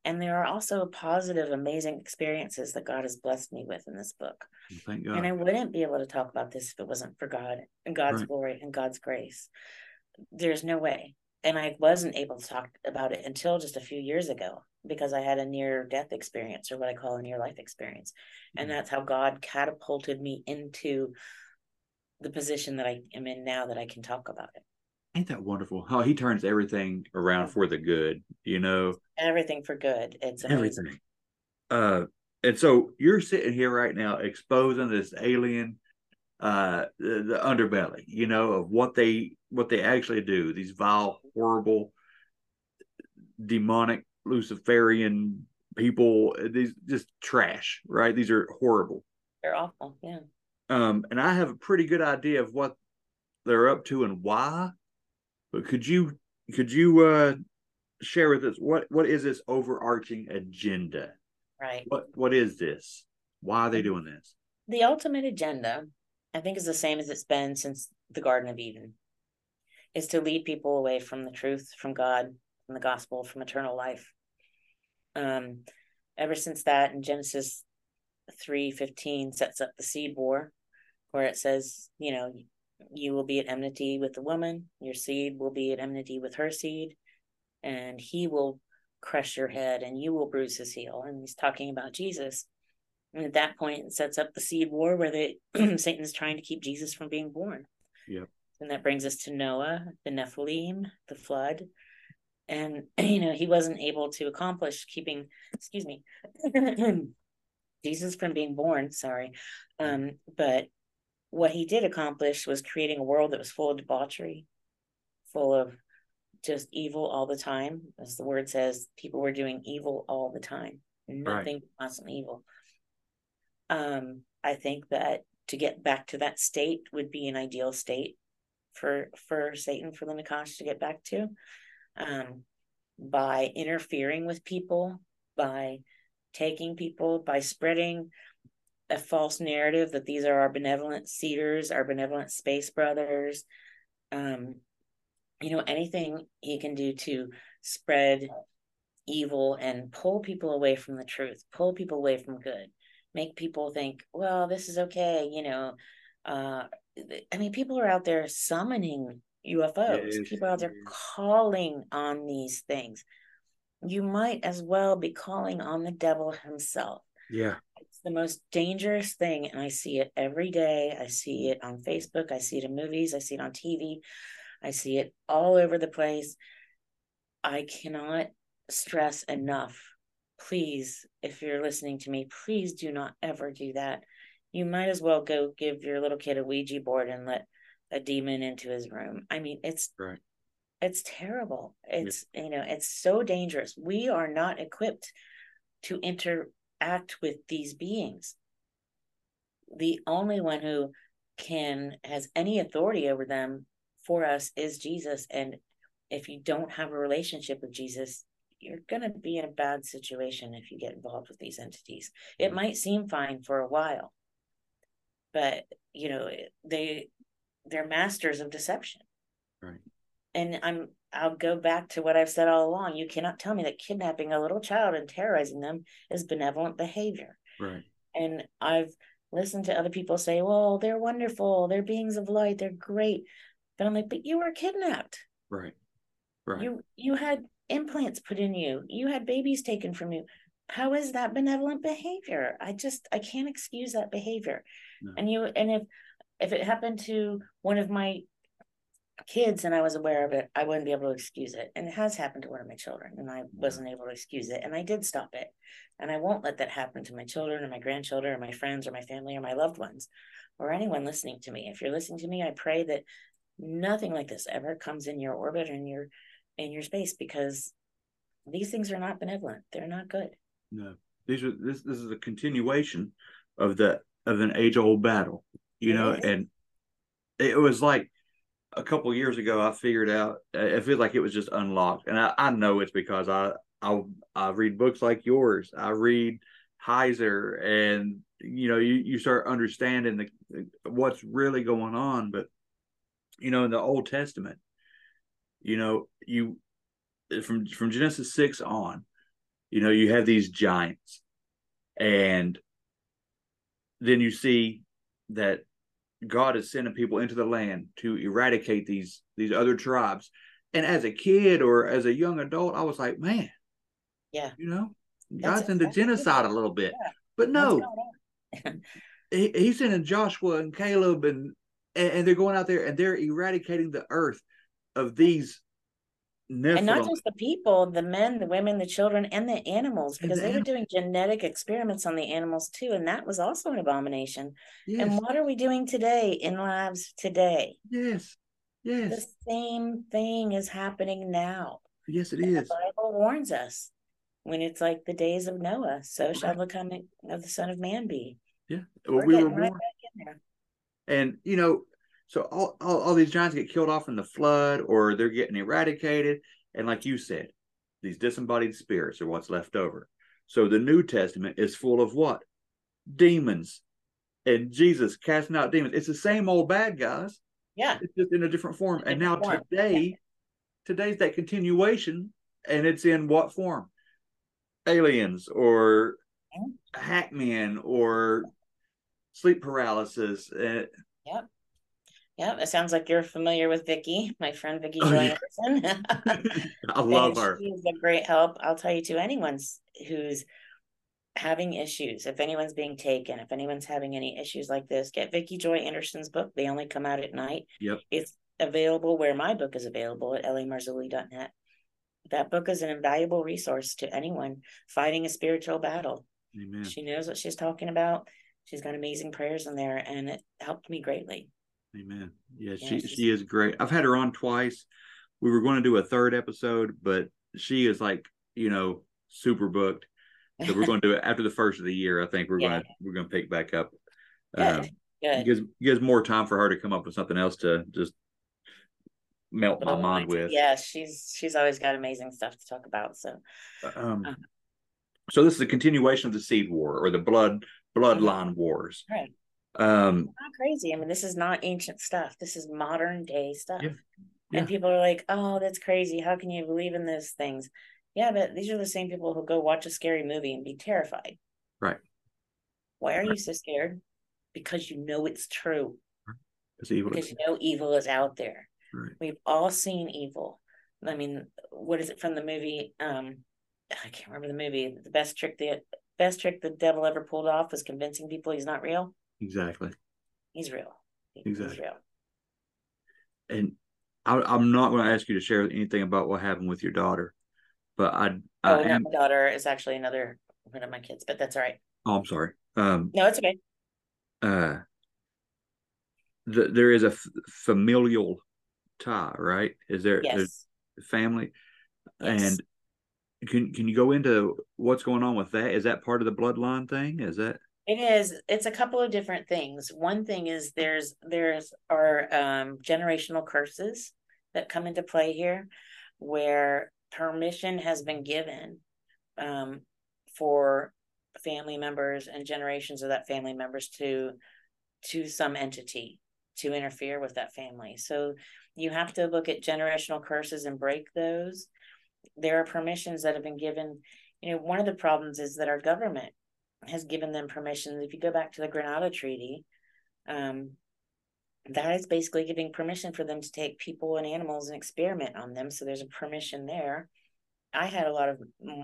and there are also positive, amazing experiences that God has blessed me with in this book. Thank God. And I wouldn't be able to talk about this if it wasn't for God and God's Right. glory and God's grace. There's no way. And I wasn't able to talk about it until just a few years ago because I had a near death experience or what I call a near life experience. And Mhm. that's how God catapulted me into the position that I am in now that I can talk about it. Ain't that wonderful? How he turns everything around for the good. You know, Everything for good. It's amazing. everything. Uh, and so you're sitting here right now exposing this alien, uh, the, the underbelly, you know, of what they what they actually do. These vile, horrible, demonic, Luciferian people. These just trash, right? These are horrible. They're awful. Yeah. Um, and I have a pretty good idea of what they're up to and why. But could you could you uh share with us what what is this overarching agenda? Right. What what is this? Why are they doing this? the ultimate agenda, I think, is the same as it's been since the Garden of Eden, is to lead people away from the truth, from God, from the gospel, from eternal life. Um, ever since that, in Genesis three fifteen sets up the seed war, where it says, you know, you will be at enmity with the woman, your seed will be at enmity with her seed, and he will crush your head, and you will bruise his heel. And he's talking about Jesus. And at that point, it sets up the seed war where they Satan's trying to keep Jesus from being born. Yep. And that brings us to Noah, the Nephilim, the flood. And, you know, he wasn't able to accomplish keeping, excuse me, Jesus from being born, sorry. Um, but what he did accomplish was creating a world that was full of debauchery, full of just evil all the time. As the word says, people were doing evil all the time. Nothing constantly evil um i think that to get back to that state would be an ideal state for for satan for the nachash to get back to um by interfering with people by taking people by spreading a false narrative that these are our benevolent seeders our benevolent space brothers um you know anything he can do to spread evil and pull people away from the truth pull people away from good make people think, well, this is okay, you know. Uh, I mean, people are out there summoning UFOs. Yes, people are out there calling on these things. You might as well be calling on the devil himself. Yeah. It's the most dangerous thing, and I see it every day. I see it on Facebook. I see it in movies. I see it on TV. I see it all over the place. I cannot stress enough please, if you're listening to me, please do not ever do that. You might as well go give your little kid a Ouija board and let a demon into his room. I mean, it's Right. it's terrible. It's you know, it's so dangerous. We are not equipped to interact with these beings. The only one who can has any authority over them for us is Jesus and if you don't have a relationship with Jesus, you're going to be in a bad situation if you get involved with these entities. It mm. might seem fine for a while, but you know, they they're masters of deception. Right. And I'm I'll go back to what I've said all along. You cannot tell me that kidnapping a little child and terrorizing them is benevolent behavior. Right. And I've listened to other people say, "Well, they're wonderful. They're beings of light. They're great." But I'm like, "But you were kidnapped. Right. Right. You you had implants put in you. You had babies taken from you. How is that benevolent behavior? I just I can't excuse that behavior. No. And you and if if it happened to one of my kids and I was aware of it, I wouldn't be able to excuse it. And it has happened to one of my children and I wasn't able to excuse it and I did stop it. And I won't let that happen to my children or my grandchildren or my friends or my family or my loved ones or anyone listening to me. If you're listening to me, I pray that nothing like this ever comes in your orbit or in your in your space because these things are not benevolent. They're not good. No. These are this this is a continuation of the of an age old battle. You know, and it was like a couple years ago I figured out it feels like it was just unlocked. And I, I know it's because I I I read books like yours. I read Heiser and you know you, you start understanding the what's really going on. But you know, in the Old Testament, you know, you from from Genesis six on, you know, you have these giants, and then you see that God is sending people into the land to eradicate these these other tribes. And as a kid or as a young adult, I was like, man, Yeah. you know, That's God's into genocide a little bit. Yeah. But no, he, he's sending Joshua and Caleb and, and and they're going out there and they're eradicating the earth of these. And not just the people, the men, the women, the children, and the animals, And because the they were doing genetic experiments on the animals too, and that was also an abomination. yes, And what are we doing today in labs today? yes, yes The same thing is happening now. yes, it And the. Bible warns us when it's like the days of Noah, so shall the coming of the Son of Man be. Yeah, well, we were getting right back in there. and you know, so all, all all these giants get killed off in the flood, or they're getting eradicated, and like you said, these disembodied spirits are what's left over. So the New Testament is full of what demons, and Jesus casting out demons. It's the same old bad guys. Yeah. It's just in a different form. And now form. today, today's that continuation, and it's in what form? Aliens or Yeah. hat men or sleep paralysis. Uh, Yep. Yep. It sounds like you're familiar with Vicki, my friend Vicki Oh, Joy yeah. Anderson. I love her. She's a great help. I'll tell you to anyone who's having issues, if anyone's being taken, if anyone's having any issues like this, get Vicki Joy Anderson's book. They only come out at night. Yep. It's available where my book is available at lamarzulli.net. That book is an invaluable resource to anyone fighting a spiritual battle. Amen. She knows what she's talking about. She's got amazing prayers in there, and it helped me greatly. Amen. Yeah, she she's- she is great. I've had her on twice. We were going to do a third episode, but she is like you know super booked. So we're going to do it after the first of the year. I think we're Yeah. going to we're going to pick back up. Good. Um, Good. gives gives more time for her to come up with something else to just melt my mind with. Yeah, she's she's always got amazing stuff to talk about. So Um, Uh-huh. so this is a continuation of the seed war or the blood bloodline wars. Uh-huh. Right. Um, not crazy. I mean, this is not ancient stuff. This is modern day stuff. Yeah. Yeah. And people are like, "Oh, that's crazy. How can you believe in those things?" Yeah, but these are the same people who go watch a scary movie and be terrified. Right. Why are you so scared? Because you know it's true. it's evil. Because you know evil is out there. Right. We've all seen evil. I mean, what is it from the movie? Um, I can't remember the movie. The best trick the best trick the devil ever pulled off was convincing people he's not real. Exactly. He's real. He's Exactly. real. And I, I'm not going to ask you to share anything about what happened with your daughter, but I I Oh, am. my daughter is actually another one of my kids, but that's all right. Oh, I'm sorry. Um, No, it's okay. uh, th- there is a f- familial tie, right? Is there Yes. family? Yes. And can can you go into what's going on with that? Is that part of the bloodline thing? Is that It is. It's a couple of different things. One thing is there's there's our um, generational curses that come into play here, where permission has been given um, for family members and generations of that family members to to some entity to interfere with that family. So you have to look at generational curses and break those. There are permissions that have been given. You know, one of the problems is that our government has given them permission. If you go back to the Greada Treaty, um, that is basically giving permission for them to take people and animals and experiment on them. So there's a permission there. I had a lot of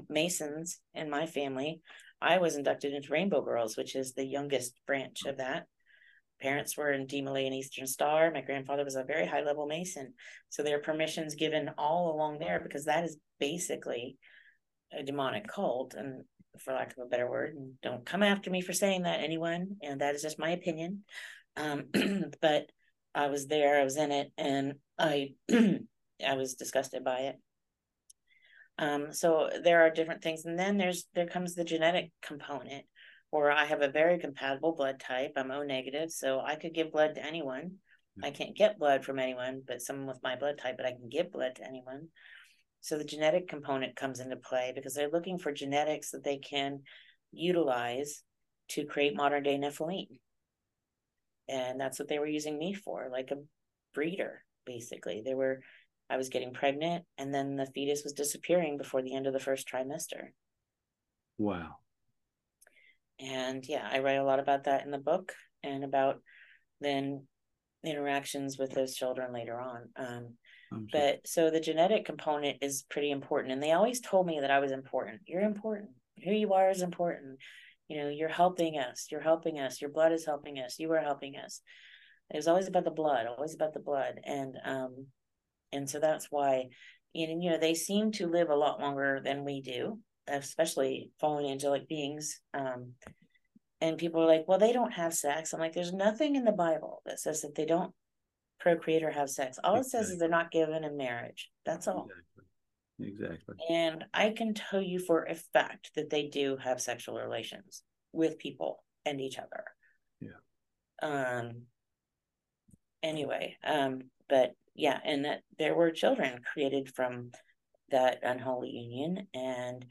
Masons in my family. I was inducted into Rainbow Girls, which is the youngest branch of that. Parents were in DeMolay and Eastern Star. My grandfather was a very high level Mason. So there are permissions given all along there because that is basically a demonic cult. And for lack of a better word. And don't come after me for saying that, anyone. And that is just my opinion. Um, but I was there, I was in it, and I I was disgusted by it. Um, so there are different things, and then there's there comes the genetic component, or I have a very compatible blood type. I'm O negative, so I could give blood to anyone. I can't get blood from anyone, but someone with my blood type, but I can give blood to anyone. So the genetic component comes into play because they're looking for genetics that they can utilize to create modern day Nephilim. And that's what they were using me for, like a breeder, basically. They were I was getting pregnant and then the fetus was disappearing before the end of the first trimester. Wow. And yeah, I write a lot about that in the book and about then interactions with those children later on. Um, but so the genetic component is pretty important. And they always told me that I was important. You're important. Who you are is important. You know, you're helping us. You're helping us. Your blood is helping us. You are helping us. It was always about the blood, always about the blood. And um, and so that's why and you know, they seem to live a lot longer than we do, especially fallen angelic beings. Um, and people are like, well, they don't have sex. I'm like, there's nothing in the Bible that says that they don't procreate or have sex. All exactly. it says is they're not given in marriage. That's all. Exactly. exactly. And I can tell you for a fact that they do have sexual relations with people and each other. Yeah. Um. Anyway, um, but yeah, and that there were children created from that unholy union, and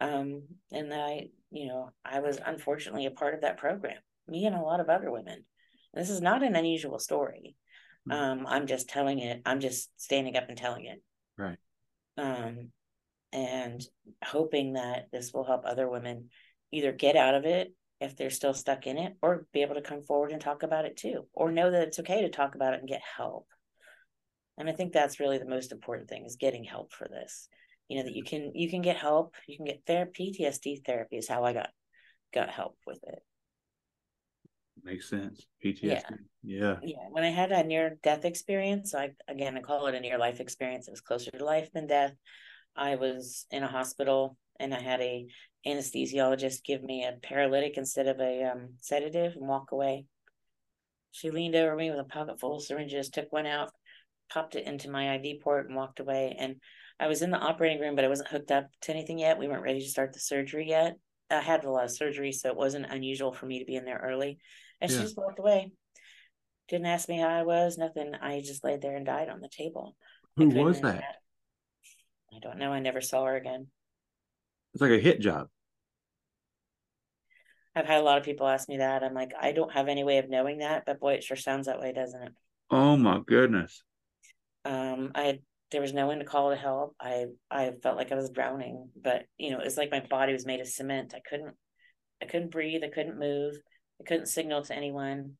um, and that I, you know, I was unfortunately a part of that program. Me and a lot of other women. This is not an unusual story. Hmm. Um, I'm just telling it. I'm just standing up and telling it. Right. Um, and hoping that this will help other women either get out of it if they're still stuck in it, or be able to come forward and talk about it too, or know that it's okay to talk about it and get help. And I think that's really the most important thing is getting help for this. You know that you can you can get help. You can get therapy. PTSD therapy is how I got got help with it. Makes sense. PTSD. Yeah. Yeah. Yeah. When I had a near death experience, I again I call it a near life experience. It was closer to life than death. I was in a hospital and I had a anesthesiologist give me a paralytic instead of a um, sedative and walk away. She leaned over me with a pocket full of syringes, took one out, popped it into my IV port, and walked away. And I was in the operating room, but I wasn't hooked up to anything yet. We weren't ready to start the surgery yet. I had a lot of surgery, so it wasn't unusual for me to be in there early. And yeah. she just walked away. Didn't ask me how I was, nothing. I just laid there and died on the table. Who was that? I don't know. I never saw her again. It's like a hit job. I've had a lot of people ask me that. I'm like, I don't have any way of knowing that, but boy, it sure sounds that way, doesn't it? Oh my goodness. Um, I there was no one to call to help. I I felt like I was drowning, but you know, it's like my body was made of cement. I couldn't I couldn't breathe, I couldn't move, I couldn't signal to anyone.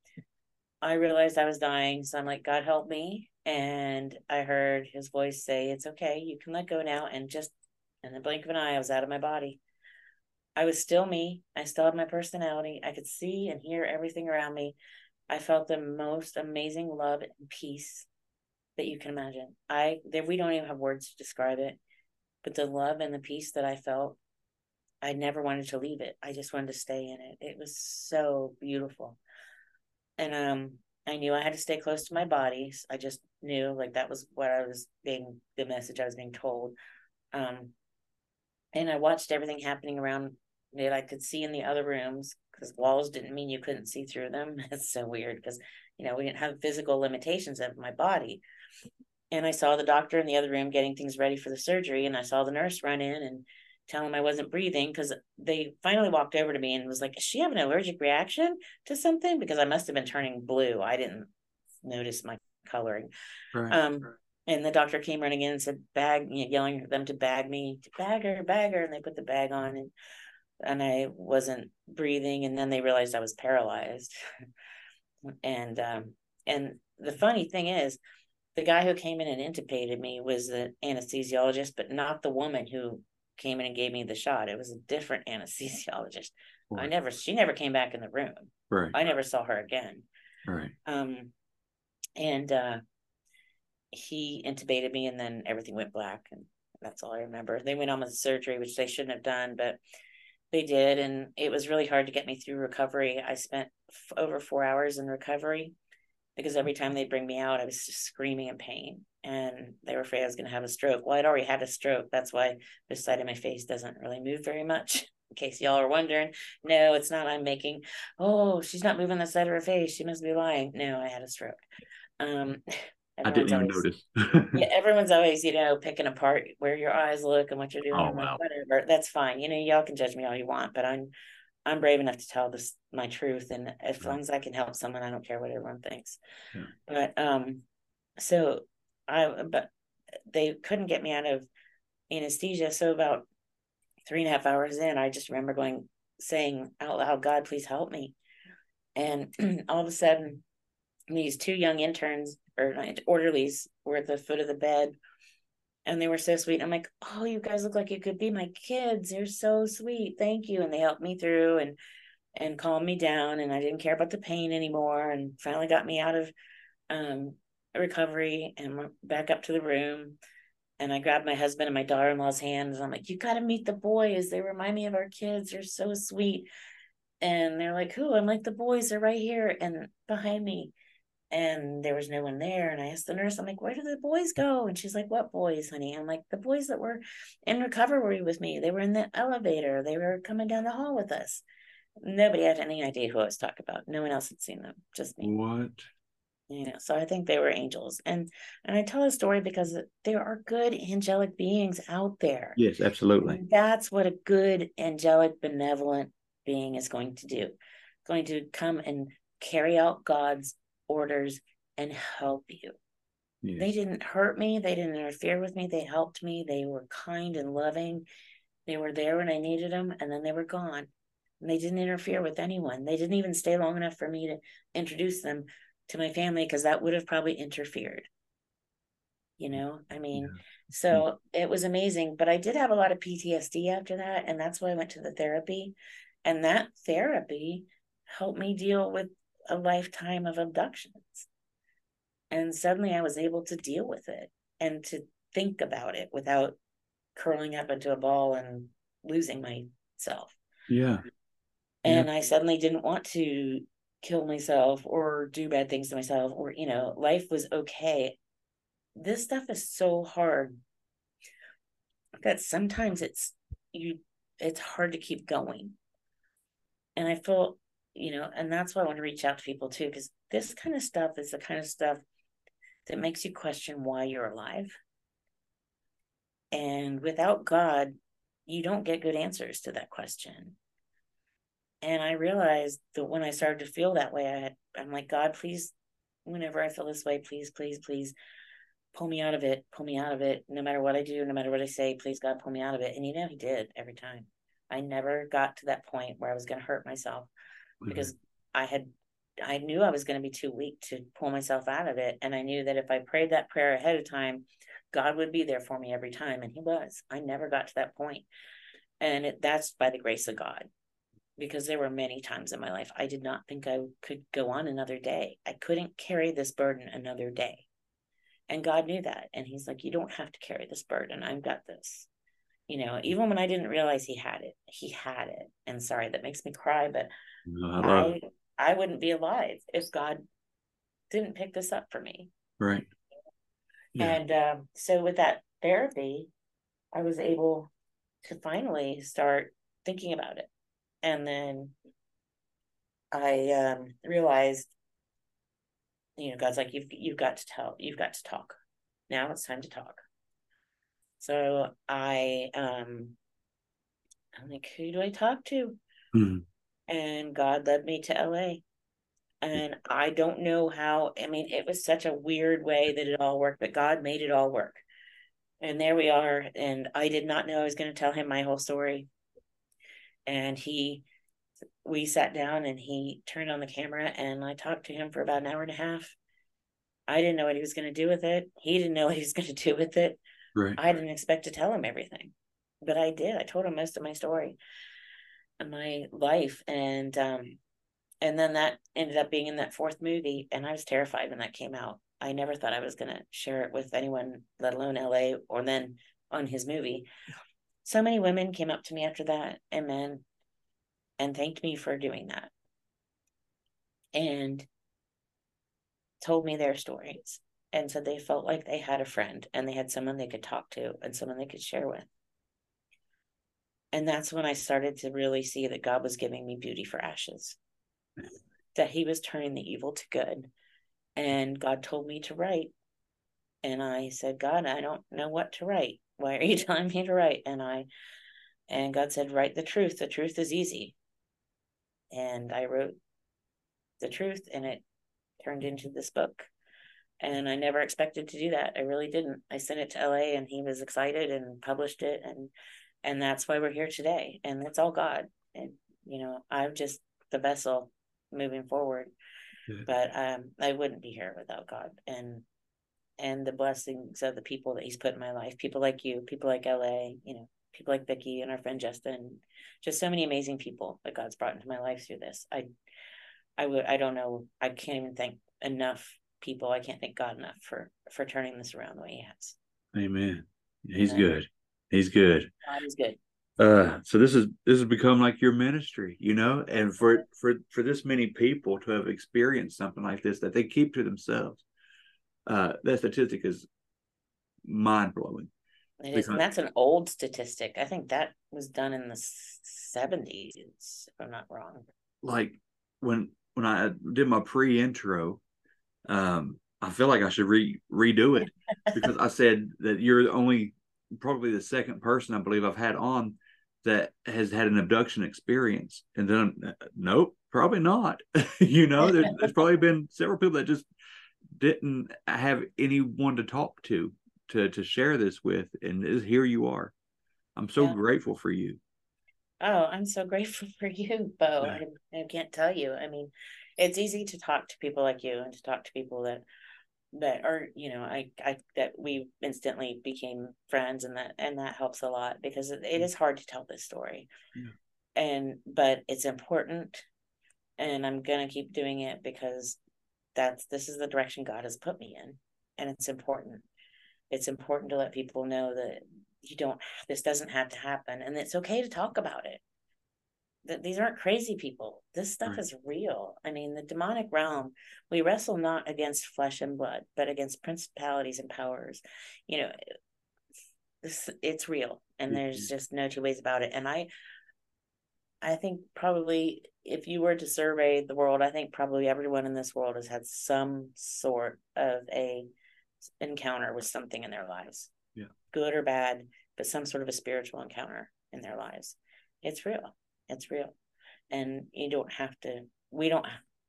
I realized I was dying, so I'm like, God help me. And I heard his voice say, It's okay, you can let go now. And just in the blink of an eye, I was out of my body. I was still me. I still had my personality. I could see and hear everything around me. I felt the most amazing love and peace that you can imagine. I there we don't even have words to describe it, but the love and the peace that I felt, I never wanted to leave it. I just wanted to stay in it. It was so beautiful. And um I knew I had to stay close to my body. I just knew like that was what I was being the message I was being told. Um and I watched everything happening around that I could see in the other rooms because walls didn't mean you couldn't see through them. It's so weird because you know we didn't have physical limitations of my body, and I saw the doctor in the other room getting things ready for the surgery, and I saw the nurse run in and tell him I wasn't breathing because they finally walked over to me and was like, Is she have an allergic reaction to something?" Because I must have been turning blue. I didn't notice my coloring. Right. Um, and the doctor came running in and said, "Bag," you know, yelling at them to bag me, to bag her, bag her, and they put the bag on and and I wasn't breathing, and then they realized I was paralyzed. and um, and the funny thing is the guy who came in and intubated me was the anesthesiologist, but not the woman who came in and gave me the shot. It was a different anesthesiologist. Right. I never, she never came back in the room. Right. I never saw her again. Right. Um, and uh, he intubated me, and then everything went black, and that's all I remember. They went on with the surgery, which they shouldn't have done, but they did, and it was really hard to get me through recovery. I spent f- over four hours in recovery because every time they bring me out, I was just screaming in pain, and they were afraid I was going to have a stroke. Well, I'd already had a stroke. That's why this side of my face doesn't really move very much. In case y'all are wondering, no, it's not. I'm making. Oh, she's not moving the side of her face. She must be lying. No, I had a stroke. Um, I didn't even always, notice. yeah, everyone's always, you know, picking apart where your eyes look and what you're doing. Oh, wow. whatever, that's fine. You know, y'all can judge me all you want, but I'm I'm brave enough to tell this my truth. And as long as I can help someone, I don't care what everyone thinks. Yeah. But um, so I but they couldn't get me out of anesthesia. So about three and a half hours in, I just remember going saying out loud, God, please help me. And all of a sudden, these two young interns or orderlies were at the foot of the bed and they were so sweet. I'm like, oh, you guys look like you could be my kids. You're so sweet. Thank you. And they helped me through and and calmed me down and I didn't care about the pain anymore and finally got me out of um recovery and back up to the room. And I grabbed my husband and my daughter-in-law's hands. I'm like, you gotta meet the boys. They remind me of our kids. They're so sweet. And they're like, who? I'm like, the boys are right here and behind me and there was no one there. And I asked the nurse, I'm like, where do the boys go? And she's like, what boys, honey? I'm like, the boys that were in recovery with me. They were in the elevator. They were coming down the hall with us. Nobody had any idea who I was talking about. No one else had seen them, just me. what? You know, so I think they were angels. And and I tell a story because there are good angelic beings out there. Yes, absolutely. And that's what a good angelic benevolent being is going to do. Going to come and carry out God's orders and help you. Yes. They didn't hurt me, they didn't interfere with me, they helped me, they were kind and loving. They were there when I needed them and then they were gone. And they didn't interfere with anyone. They didn't even stay long enough for me to introduce them to my family because that would have probably interfered. You know, I mean, Yeah. so mm. it was amazing, but I did have a lot of PTSD after that. And that's why I went to the therapy. And that therapy helped me deal with a lifetime of abductions. And suddenly I was able to deal with it and to think about it without curling up into a ball and losing myself. Yeah. And I suddenly didn't want to kill myself or do bad things to myself or, you know, life was okay. This stuff is so hard that sometimes it's you it's hard to keep going. And I feel, you know, and that's why I want to reach out to people too, because this kind of stuff is the kind of stuff that makes you question why you're alive. And without God, you don't get good answers to that question. And I realized that when I started to feel that way, I had, I'm like, God, please, whenever I feel this way, please, please, please pull me out of it, pull me out of it. No matter what I do, no matter what I say, please, God, pull me out of it. And you know, He did every time. I never got to that point where I was going to hurt myself Mm-hmm. because I had I knew I was going to be too weak to pull myself out of it and I knew that if I prayed that prayer ahead of time God would be there for me every time and he was. I never got to that point. And it, that's by the grace of God because there were many times in my life I did not think I could go on another day. I couldn't carry this burden another day. And God knew that and he's like you don't have to carry this burden. I've got this you know even when I didn't realize he had it he had it and sorry that makes me cry but No, I I. I wouldn't be alive if God didn't pick this up for me. Right. Yeah. And um, so with that therapy, I was able to finally start thinking about it. And then I um, realized, you know, God's like, you've you've got to tell, you've got to talk. Now it's time to talk. So I um I'm like, who do I talk to? Mhm. and God led me to LA. And I don't know how, I mean, it was such a weird way that it all worked, but God made it all work. And there we are. And I did not know I was going to tell him my whole story. And he, we sat down and he turned on the camera and I talked to him for about an hour and a half. I didn't know what he was going to do with it. He didn't know what he was going to do with it. Right. I didn't expect to tell him everything, but I did. I told him most of my story and my life. And, um, and then that ended up being in that fourth movie. And I was terrified when that came out. I never thought I was going to share it with anyone, let alone LA or then on his movie. So many women came up to me after that and men and thanked me for doing that and told me their stories and said they felt like they had a friend and they had someone they could talk to and someone they could share with. And that's when I started to really see that God was giving me beauty for ashes, that He was turning the evil to good. And God told me to write. And I said, God, I don't know what to write. Why are you telling me to write? And I, and God said, write the truth. The truth is easy. And I wrote the truth and it turned into this book and I never expected to do that. I really didn't. I sent it to LA and he was excited and published it and and that's why we're here today. And that's all God. And you know, I'm just the vessel moving forward. Yeah. But um I wouldn't be here without God and and the blessings of the people that he's put in my life, people like you, people like LA, you know, people like Vicki and our friend Justin, just so many amazing people that God's brought into my life through this. I I would I don't know, I can't even thank enough people. I can't thank God enough for for turning this around the way He has. Amen. He's Amen. good. He's good. God is good. Uh, so this is this has become like your ministry, you know, and for for for this many people to have experienced something like this that they keep to themselves, uh, that statistic is mind blowing. It is, and that's an old statistic. I think that was done in the seventies, if I'm not wrong. Like when when I did my pre intro, um, I feel like I should re redo it because I said that you're the only probably the second person I believe I've had on that has had an abduction experience. And then, uh, nope, probably not. you know, there, there's probably been several people that just didn't have anyone to talk to to to share this with, and is, here you are. I'm so yeah. grateful for you. Oh, I'm so grateful for you, Bo. Yeah. I, I can't tell you. I mean, it's easy to talk to people like you and to talk to people that that are you know I I that we instantly became friends and that and that helps a lot because it, it mm. hard to tell this story, yeah. and but it's important, and I'm gonna keep doing it because that's this is the direction God has put me in, and it's important. It's important to let people know that you don't this doesn't have to happen and it's okay to talk about it that these aren't crazy people. This stuff right. is real. I mean the demonic realm we wrestle not against flesh and blood but against principalities and powers. You know this it's real and mm-hmm. there's just no two ways about it. And i i think probably if you were to survey the world i think probably everyone in this world has had some sort of a encounter with something in their lives. Yeah. Good or bad but some sort of a spiritual encounter in their lives. It's real it's real. And you don't have to we don't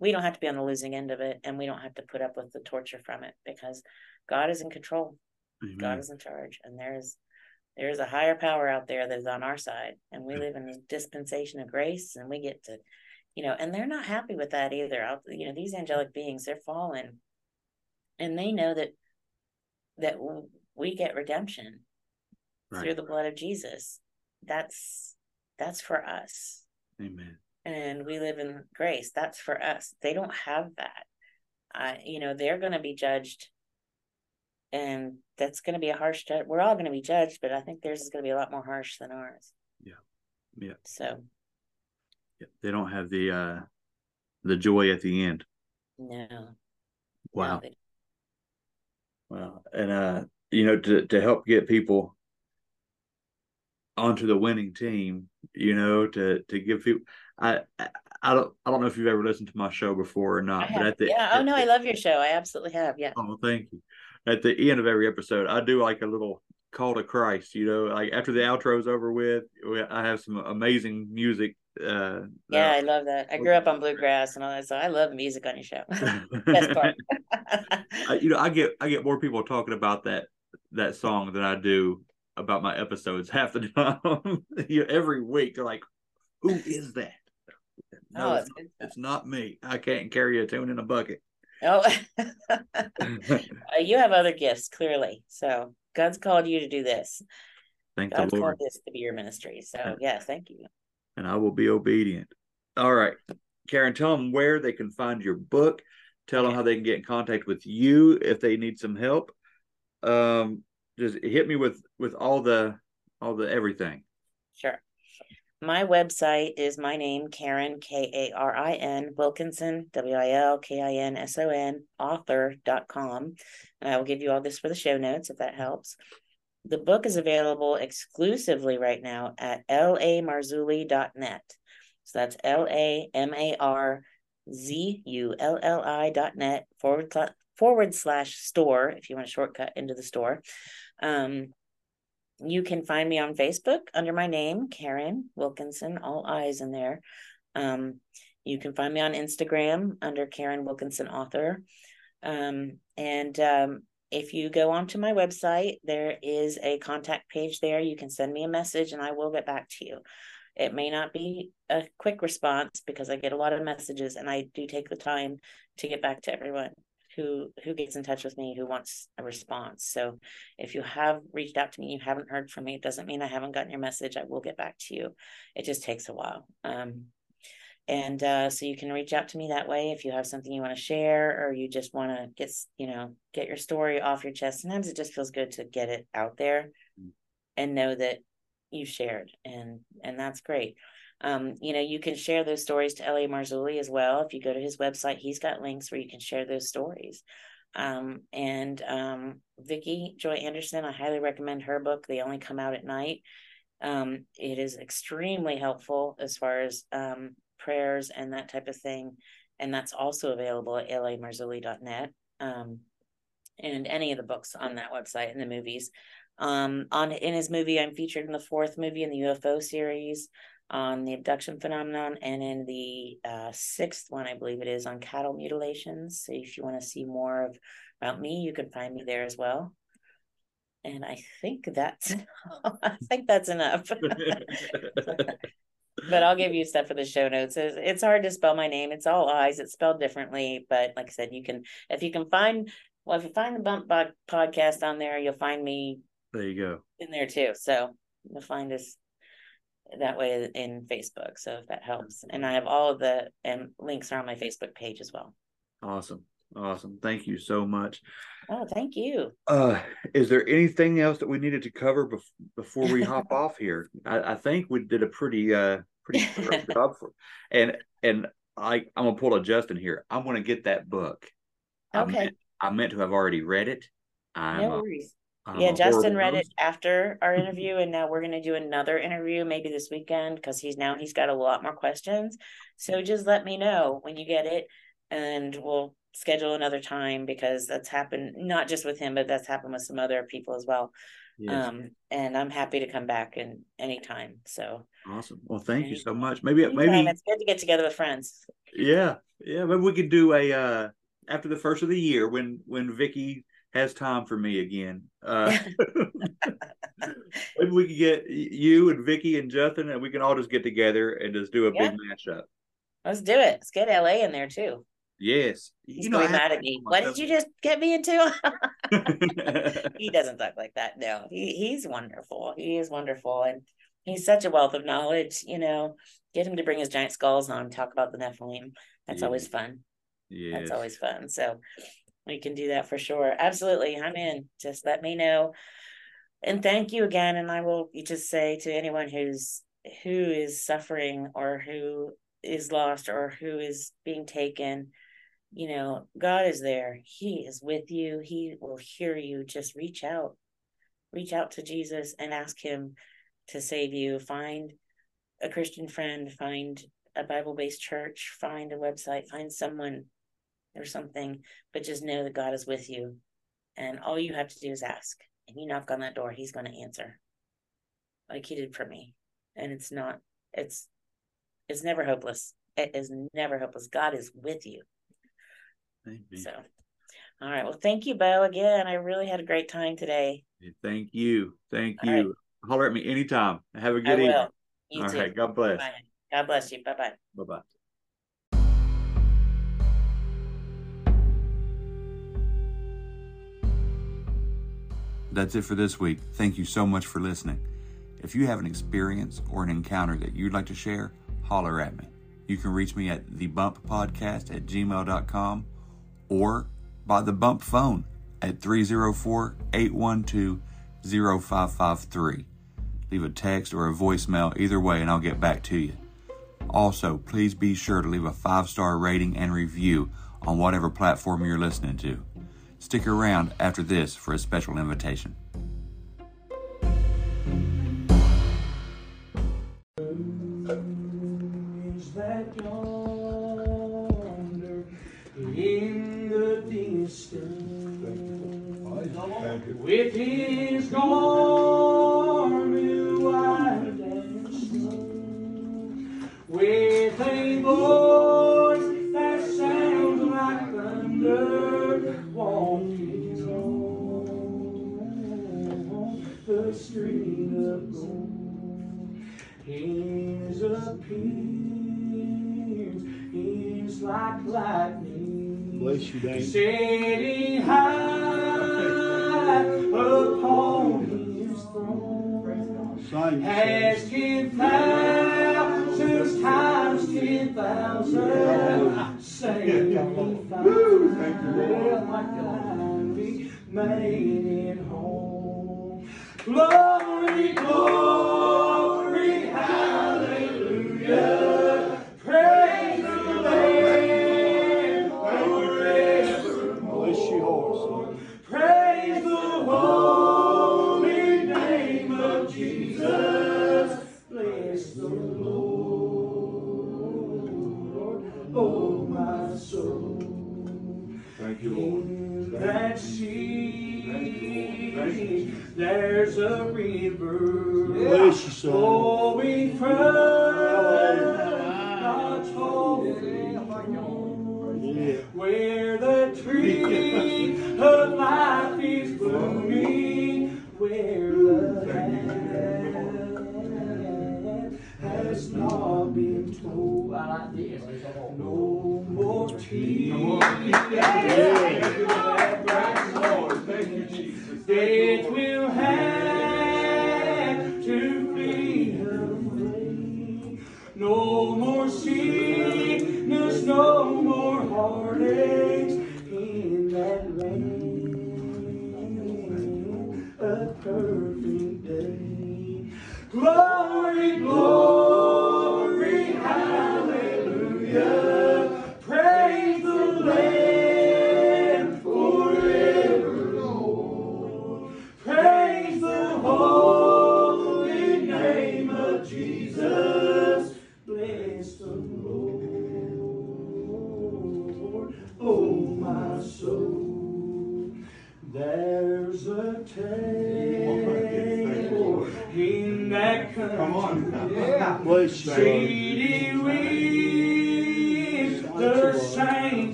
we don't have to be on the losing end of it and we don't have to put up with the torture from it because god is in control. Amen. god is in charge and there's there's a higher power out there that is on our side and we live in a dispensation of grace and we get to you know and they're not happy with that either. You know these angelic beings they're fallen and they know that that we get redemption right. through the blood of jesus. That's that's for us. Amen. And we live in grace. That's for us. They don't have that. Uh, you know, they're going to be judged. And that's going to be a harsh judge. We're all going to be judged, but I think theirs is going to be a lot more harsh than ours. Yeah. Yeah. So. Yeah. They don't have the uh the joy at the end. No. Wow. No, wow. And uh, you know, to to help get people onto the winning team, you know, to to give people. I I don't I don't know if you've ever listened to my show before or not, but at the yeah, oh no, the, I love your show. I absolutely have. Yeah. Oh, thank you. At the end of every episode, I do like a little call to Christ. You know, like after the outro is over with, I have some amazing music. Uh, yeah, I love that. I grew up on bluegrass and all that, so I love music on your show. Best part. you know, I get I get more people talking about that that song than I do about my episodes half the time. Every week they're like, "Who is that?" No, oh, it's, not, it's, not me. I can't carry a tune in a bucket. Oh, uh, you have other gifts clearly. So God's called you to do this. Thank God's the Lord. called this to be your ministry. So yeah, thank you. And I will be obedient. All right, Karin, tell them where they can find your book. Tell them how they can get in contact with you if they need some help. Um, just hit me with with all the all the everything. Sure. my website is my name, Karin K A R I N, Wilkinson, W I L K I N S O N, author.com. And I will give you all this for the show notes if that helps. The book is available exclusively right now at lamarzulli.net. So that's L A M A R Z U L L I dot net forward, forward slash store if you want a shortcut into the store. Um, you can find me on Facebook under my name, Karin Wilkinson, all eyes in there. Um, you can find me on Instagram under Karin Wilkinson Author. Um, and um, if you go onto my website, there is a contact page there. You can send me a message and I will get back to you. It may not be a quick response because I get a lot of messages and I do take the time to get back to everyone who who gets in touch with me who wants a response. So if you have reached out to me you haven't heard from me it doesn't mean i haven't gotten your message i will get back to you. It just takes a while. Um, and uh, so you can reach out to me that way if you have something you want to share or you just want to get you know get your story off your chest. Sometimes it just feels good to get it out there mm. and know that you've shared and and that's great um, you know, you can share those stories to L.A. Marzulli as well. If you go to his website, he's got links where you can share those stories. Um, and um, Vicki Joy Anderson, I highly recommend her book. They only come out at night. Um, it is extremely helpful as far as um, prayers and that type of thing. And that's also available at lamarzulli.net. Um, and any of the books on that website and the movies. Um, on in his movie, I'm featured in the fourth movie in the UFO series on the abduction phenomenon and in the uh, sixth one i believe it is on cattle mutilations. So if you want to see more of about me you can find me there as well. And i think that's i think that's enough. But i'll give you stuff for the show notes. It's, it's hard to spell my name. It's all eyes it's spelled differently. But like i said you can if you can find well if you find the bump podcast on there you'll find me there you go. in there too. So you'll find us that way in Facebook. So if that helps, and I have all of the and links are on my Facebook page as well. Awesome, awesome. Thank you so much. Oh, thank you. Uh, is there anything else that we needed to cover bef- before we hop off here? I, I, think we did a pretty uh pretty job for, and and I I'm gonna pull a Justin here. I'm gonna get that book. Okay. I meant, I meant to have already read it. I'm, no worries yeah, Justin read it after our interview, and now we're going to do another interview maybe this weekend because he's now he's got a lot more questions. So just let me know when you get it, and we'll schedule another time because that's happened not just with him, but that's happened with some other people as well. Yes. Um, and I'm happy to come back in anytime. So awesome. Well, thank you so much. Maybe anytime. maybe it's good to get together with friends. Yeah, yeah. Maybe we could do a uh after the first of the year when when Vicki has time for me again. Uh, maybe we could get you and Vicki and Justin, and we can all just get together and just do a yeah. big mashup. Let's do it. Let's get LA in there too. Yes. He's you know, mad at me. What did you just get me into? he doesn't talk like that. No, he, he's wonderful. He is wonderful. And he's such a wealth of knowledge. You know, get him to bring his giant skulls on, talk about the Nephilim. That's always fun. Yeah. That's always fun. So we can do that for sure. Absolutely. I'm in. Just let me know. And thank you again. And I will just say to anyone who's who is suffering or who is lost or who is being taken, you know, God is there. He is with you. He will hear you. Just reach out. Reach out to Jesus and ask him to save you. Find a Christian friend, find a Bible based church, find a website, find someone or something, but just know that God is with you. And all you have to do is ask. And you knock on that door, he's going to answer. Like he did for me. And it's not, it's, it's never hopeless. It is never hopeless. God is with you. So, all right. Well, thank you, Bo, again. I really had a great time today. Thank you. Thank you. Right. Holler at me anytime. Have a good I evening. You all right. God bless. Bye. God bless you. Bye bye. Bye bye. That's it for this week. Thank you so much for listening. If you have an experience or an encounter that you'd like to share, holler at me. You can reach me at thebumppodcast at gmail.com or by the bump phone at 304 812 0553. Leave a text or a voicemail, either way, and I'll get back to you. Also, please be sure to leave a five star rating and review on whatever platform you're listening to. Stick around after this for a special invitation.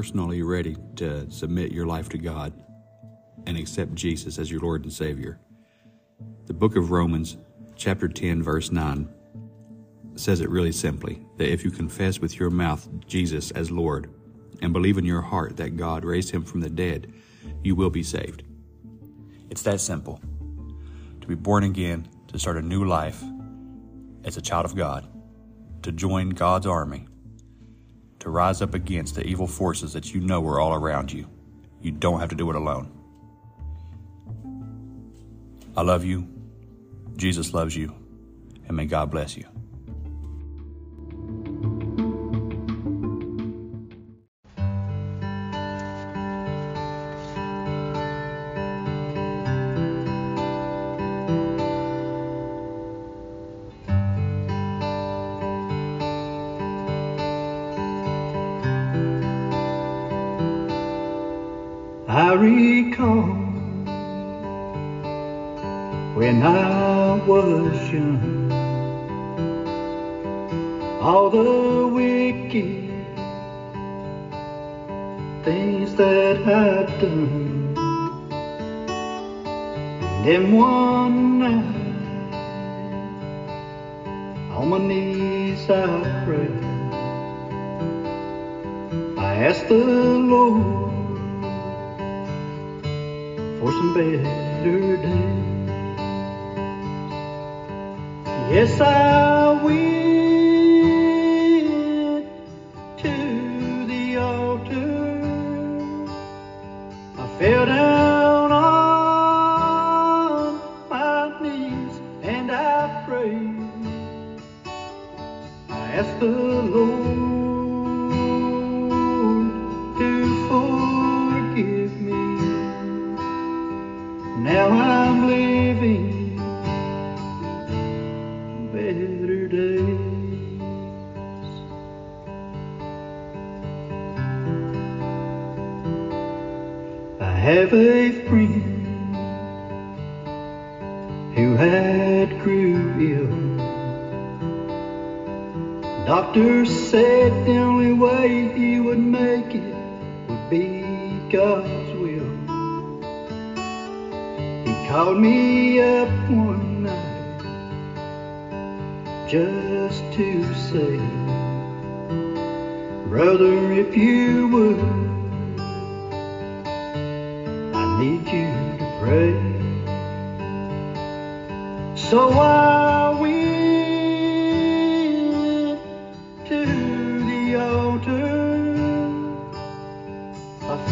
personally ready to submit your life to God and accept Jesus as your Lord and Savior. The book of Romans, chapter 10, verse 9, says it really simply that if you confess with your mouth Jesus as Lord and believe in your heart that God raised him from the dead, you will be saved. It's that simple. To be born again, to start a new life as a child of God, to join God's army to rise up against the evil forces that you know are all around you. You don't have to do it alone. I love you. Jesus loves you. And may God bless you.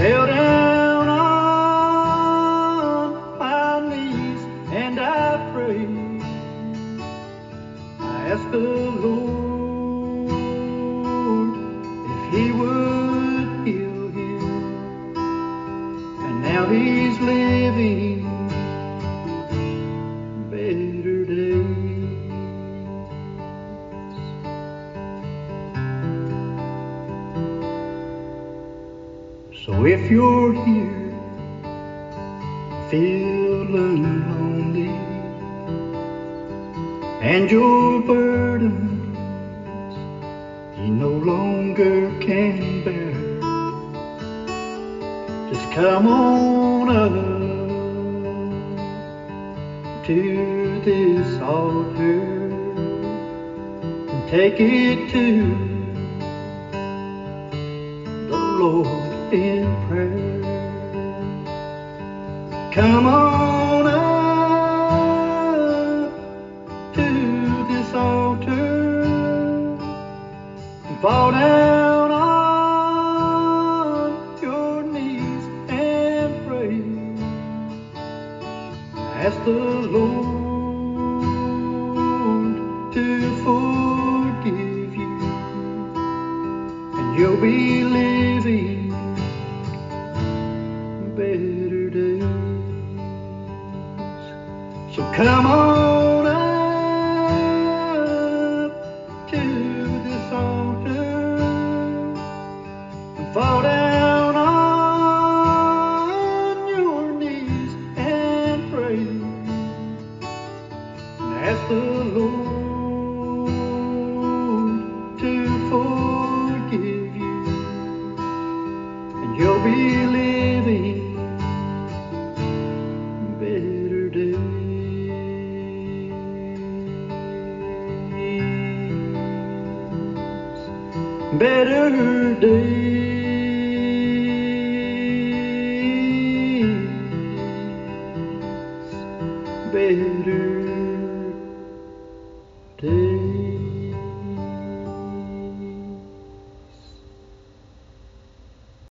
held out.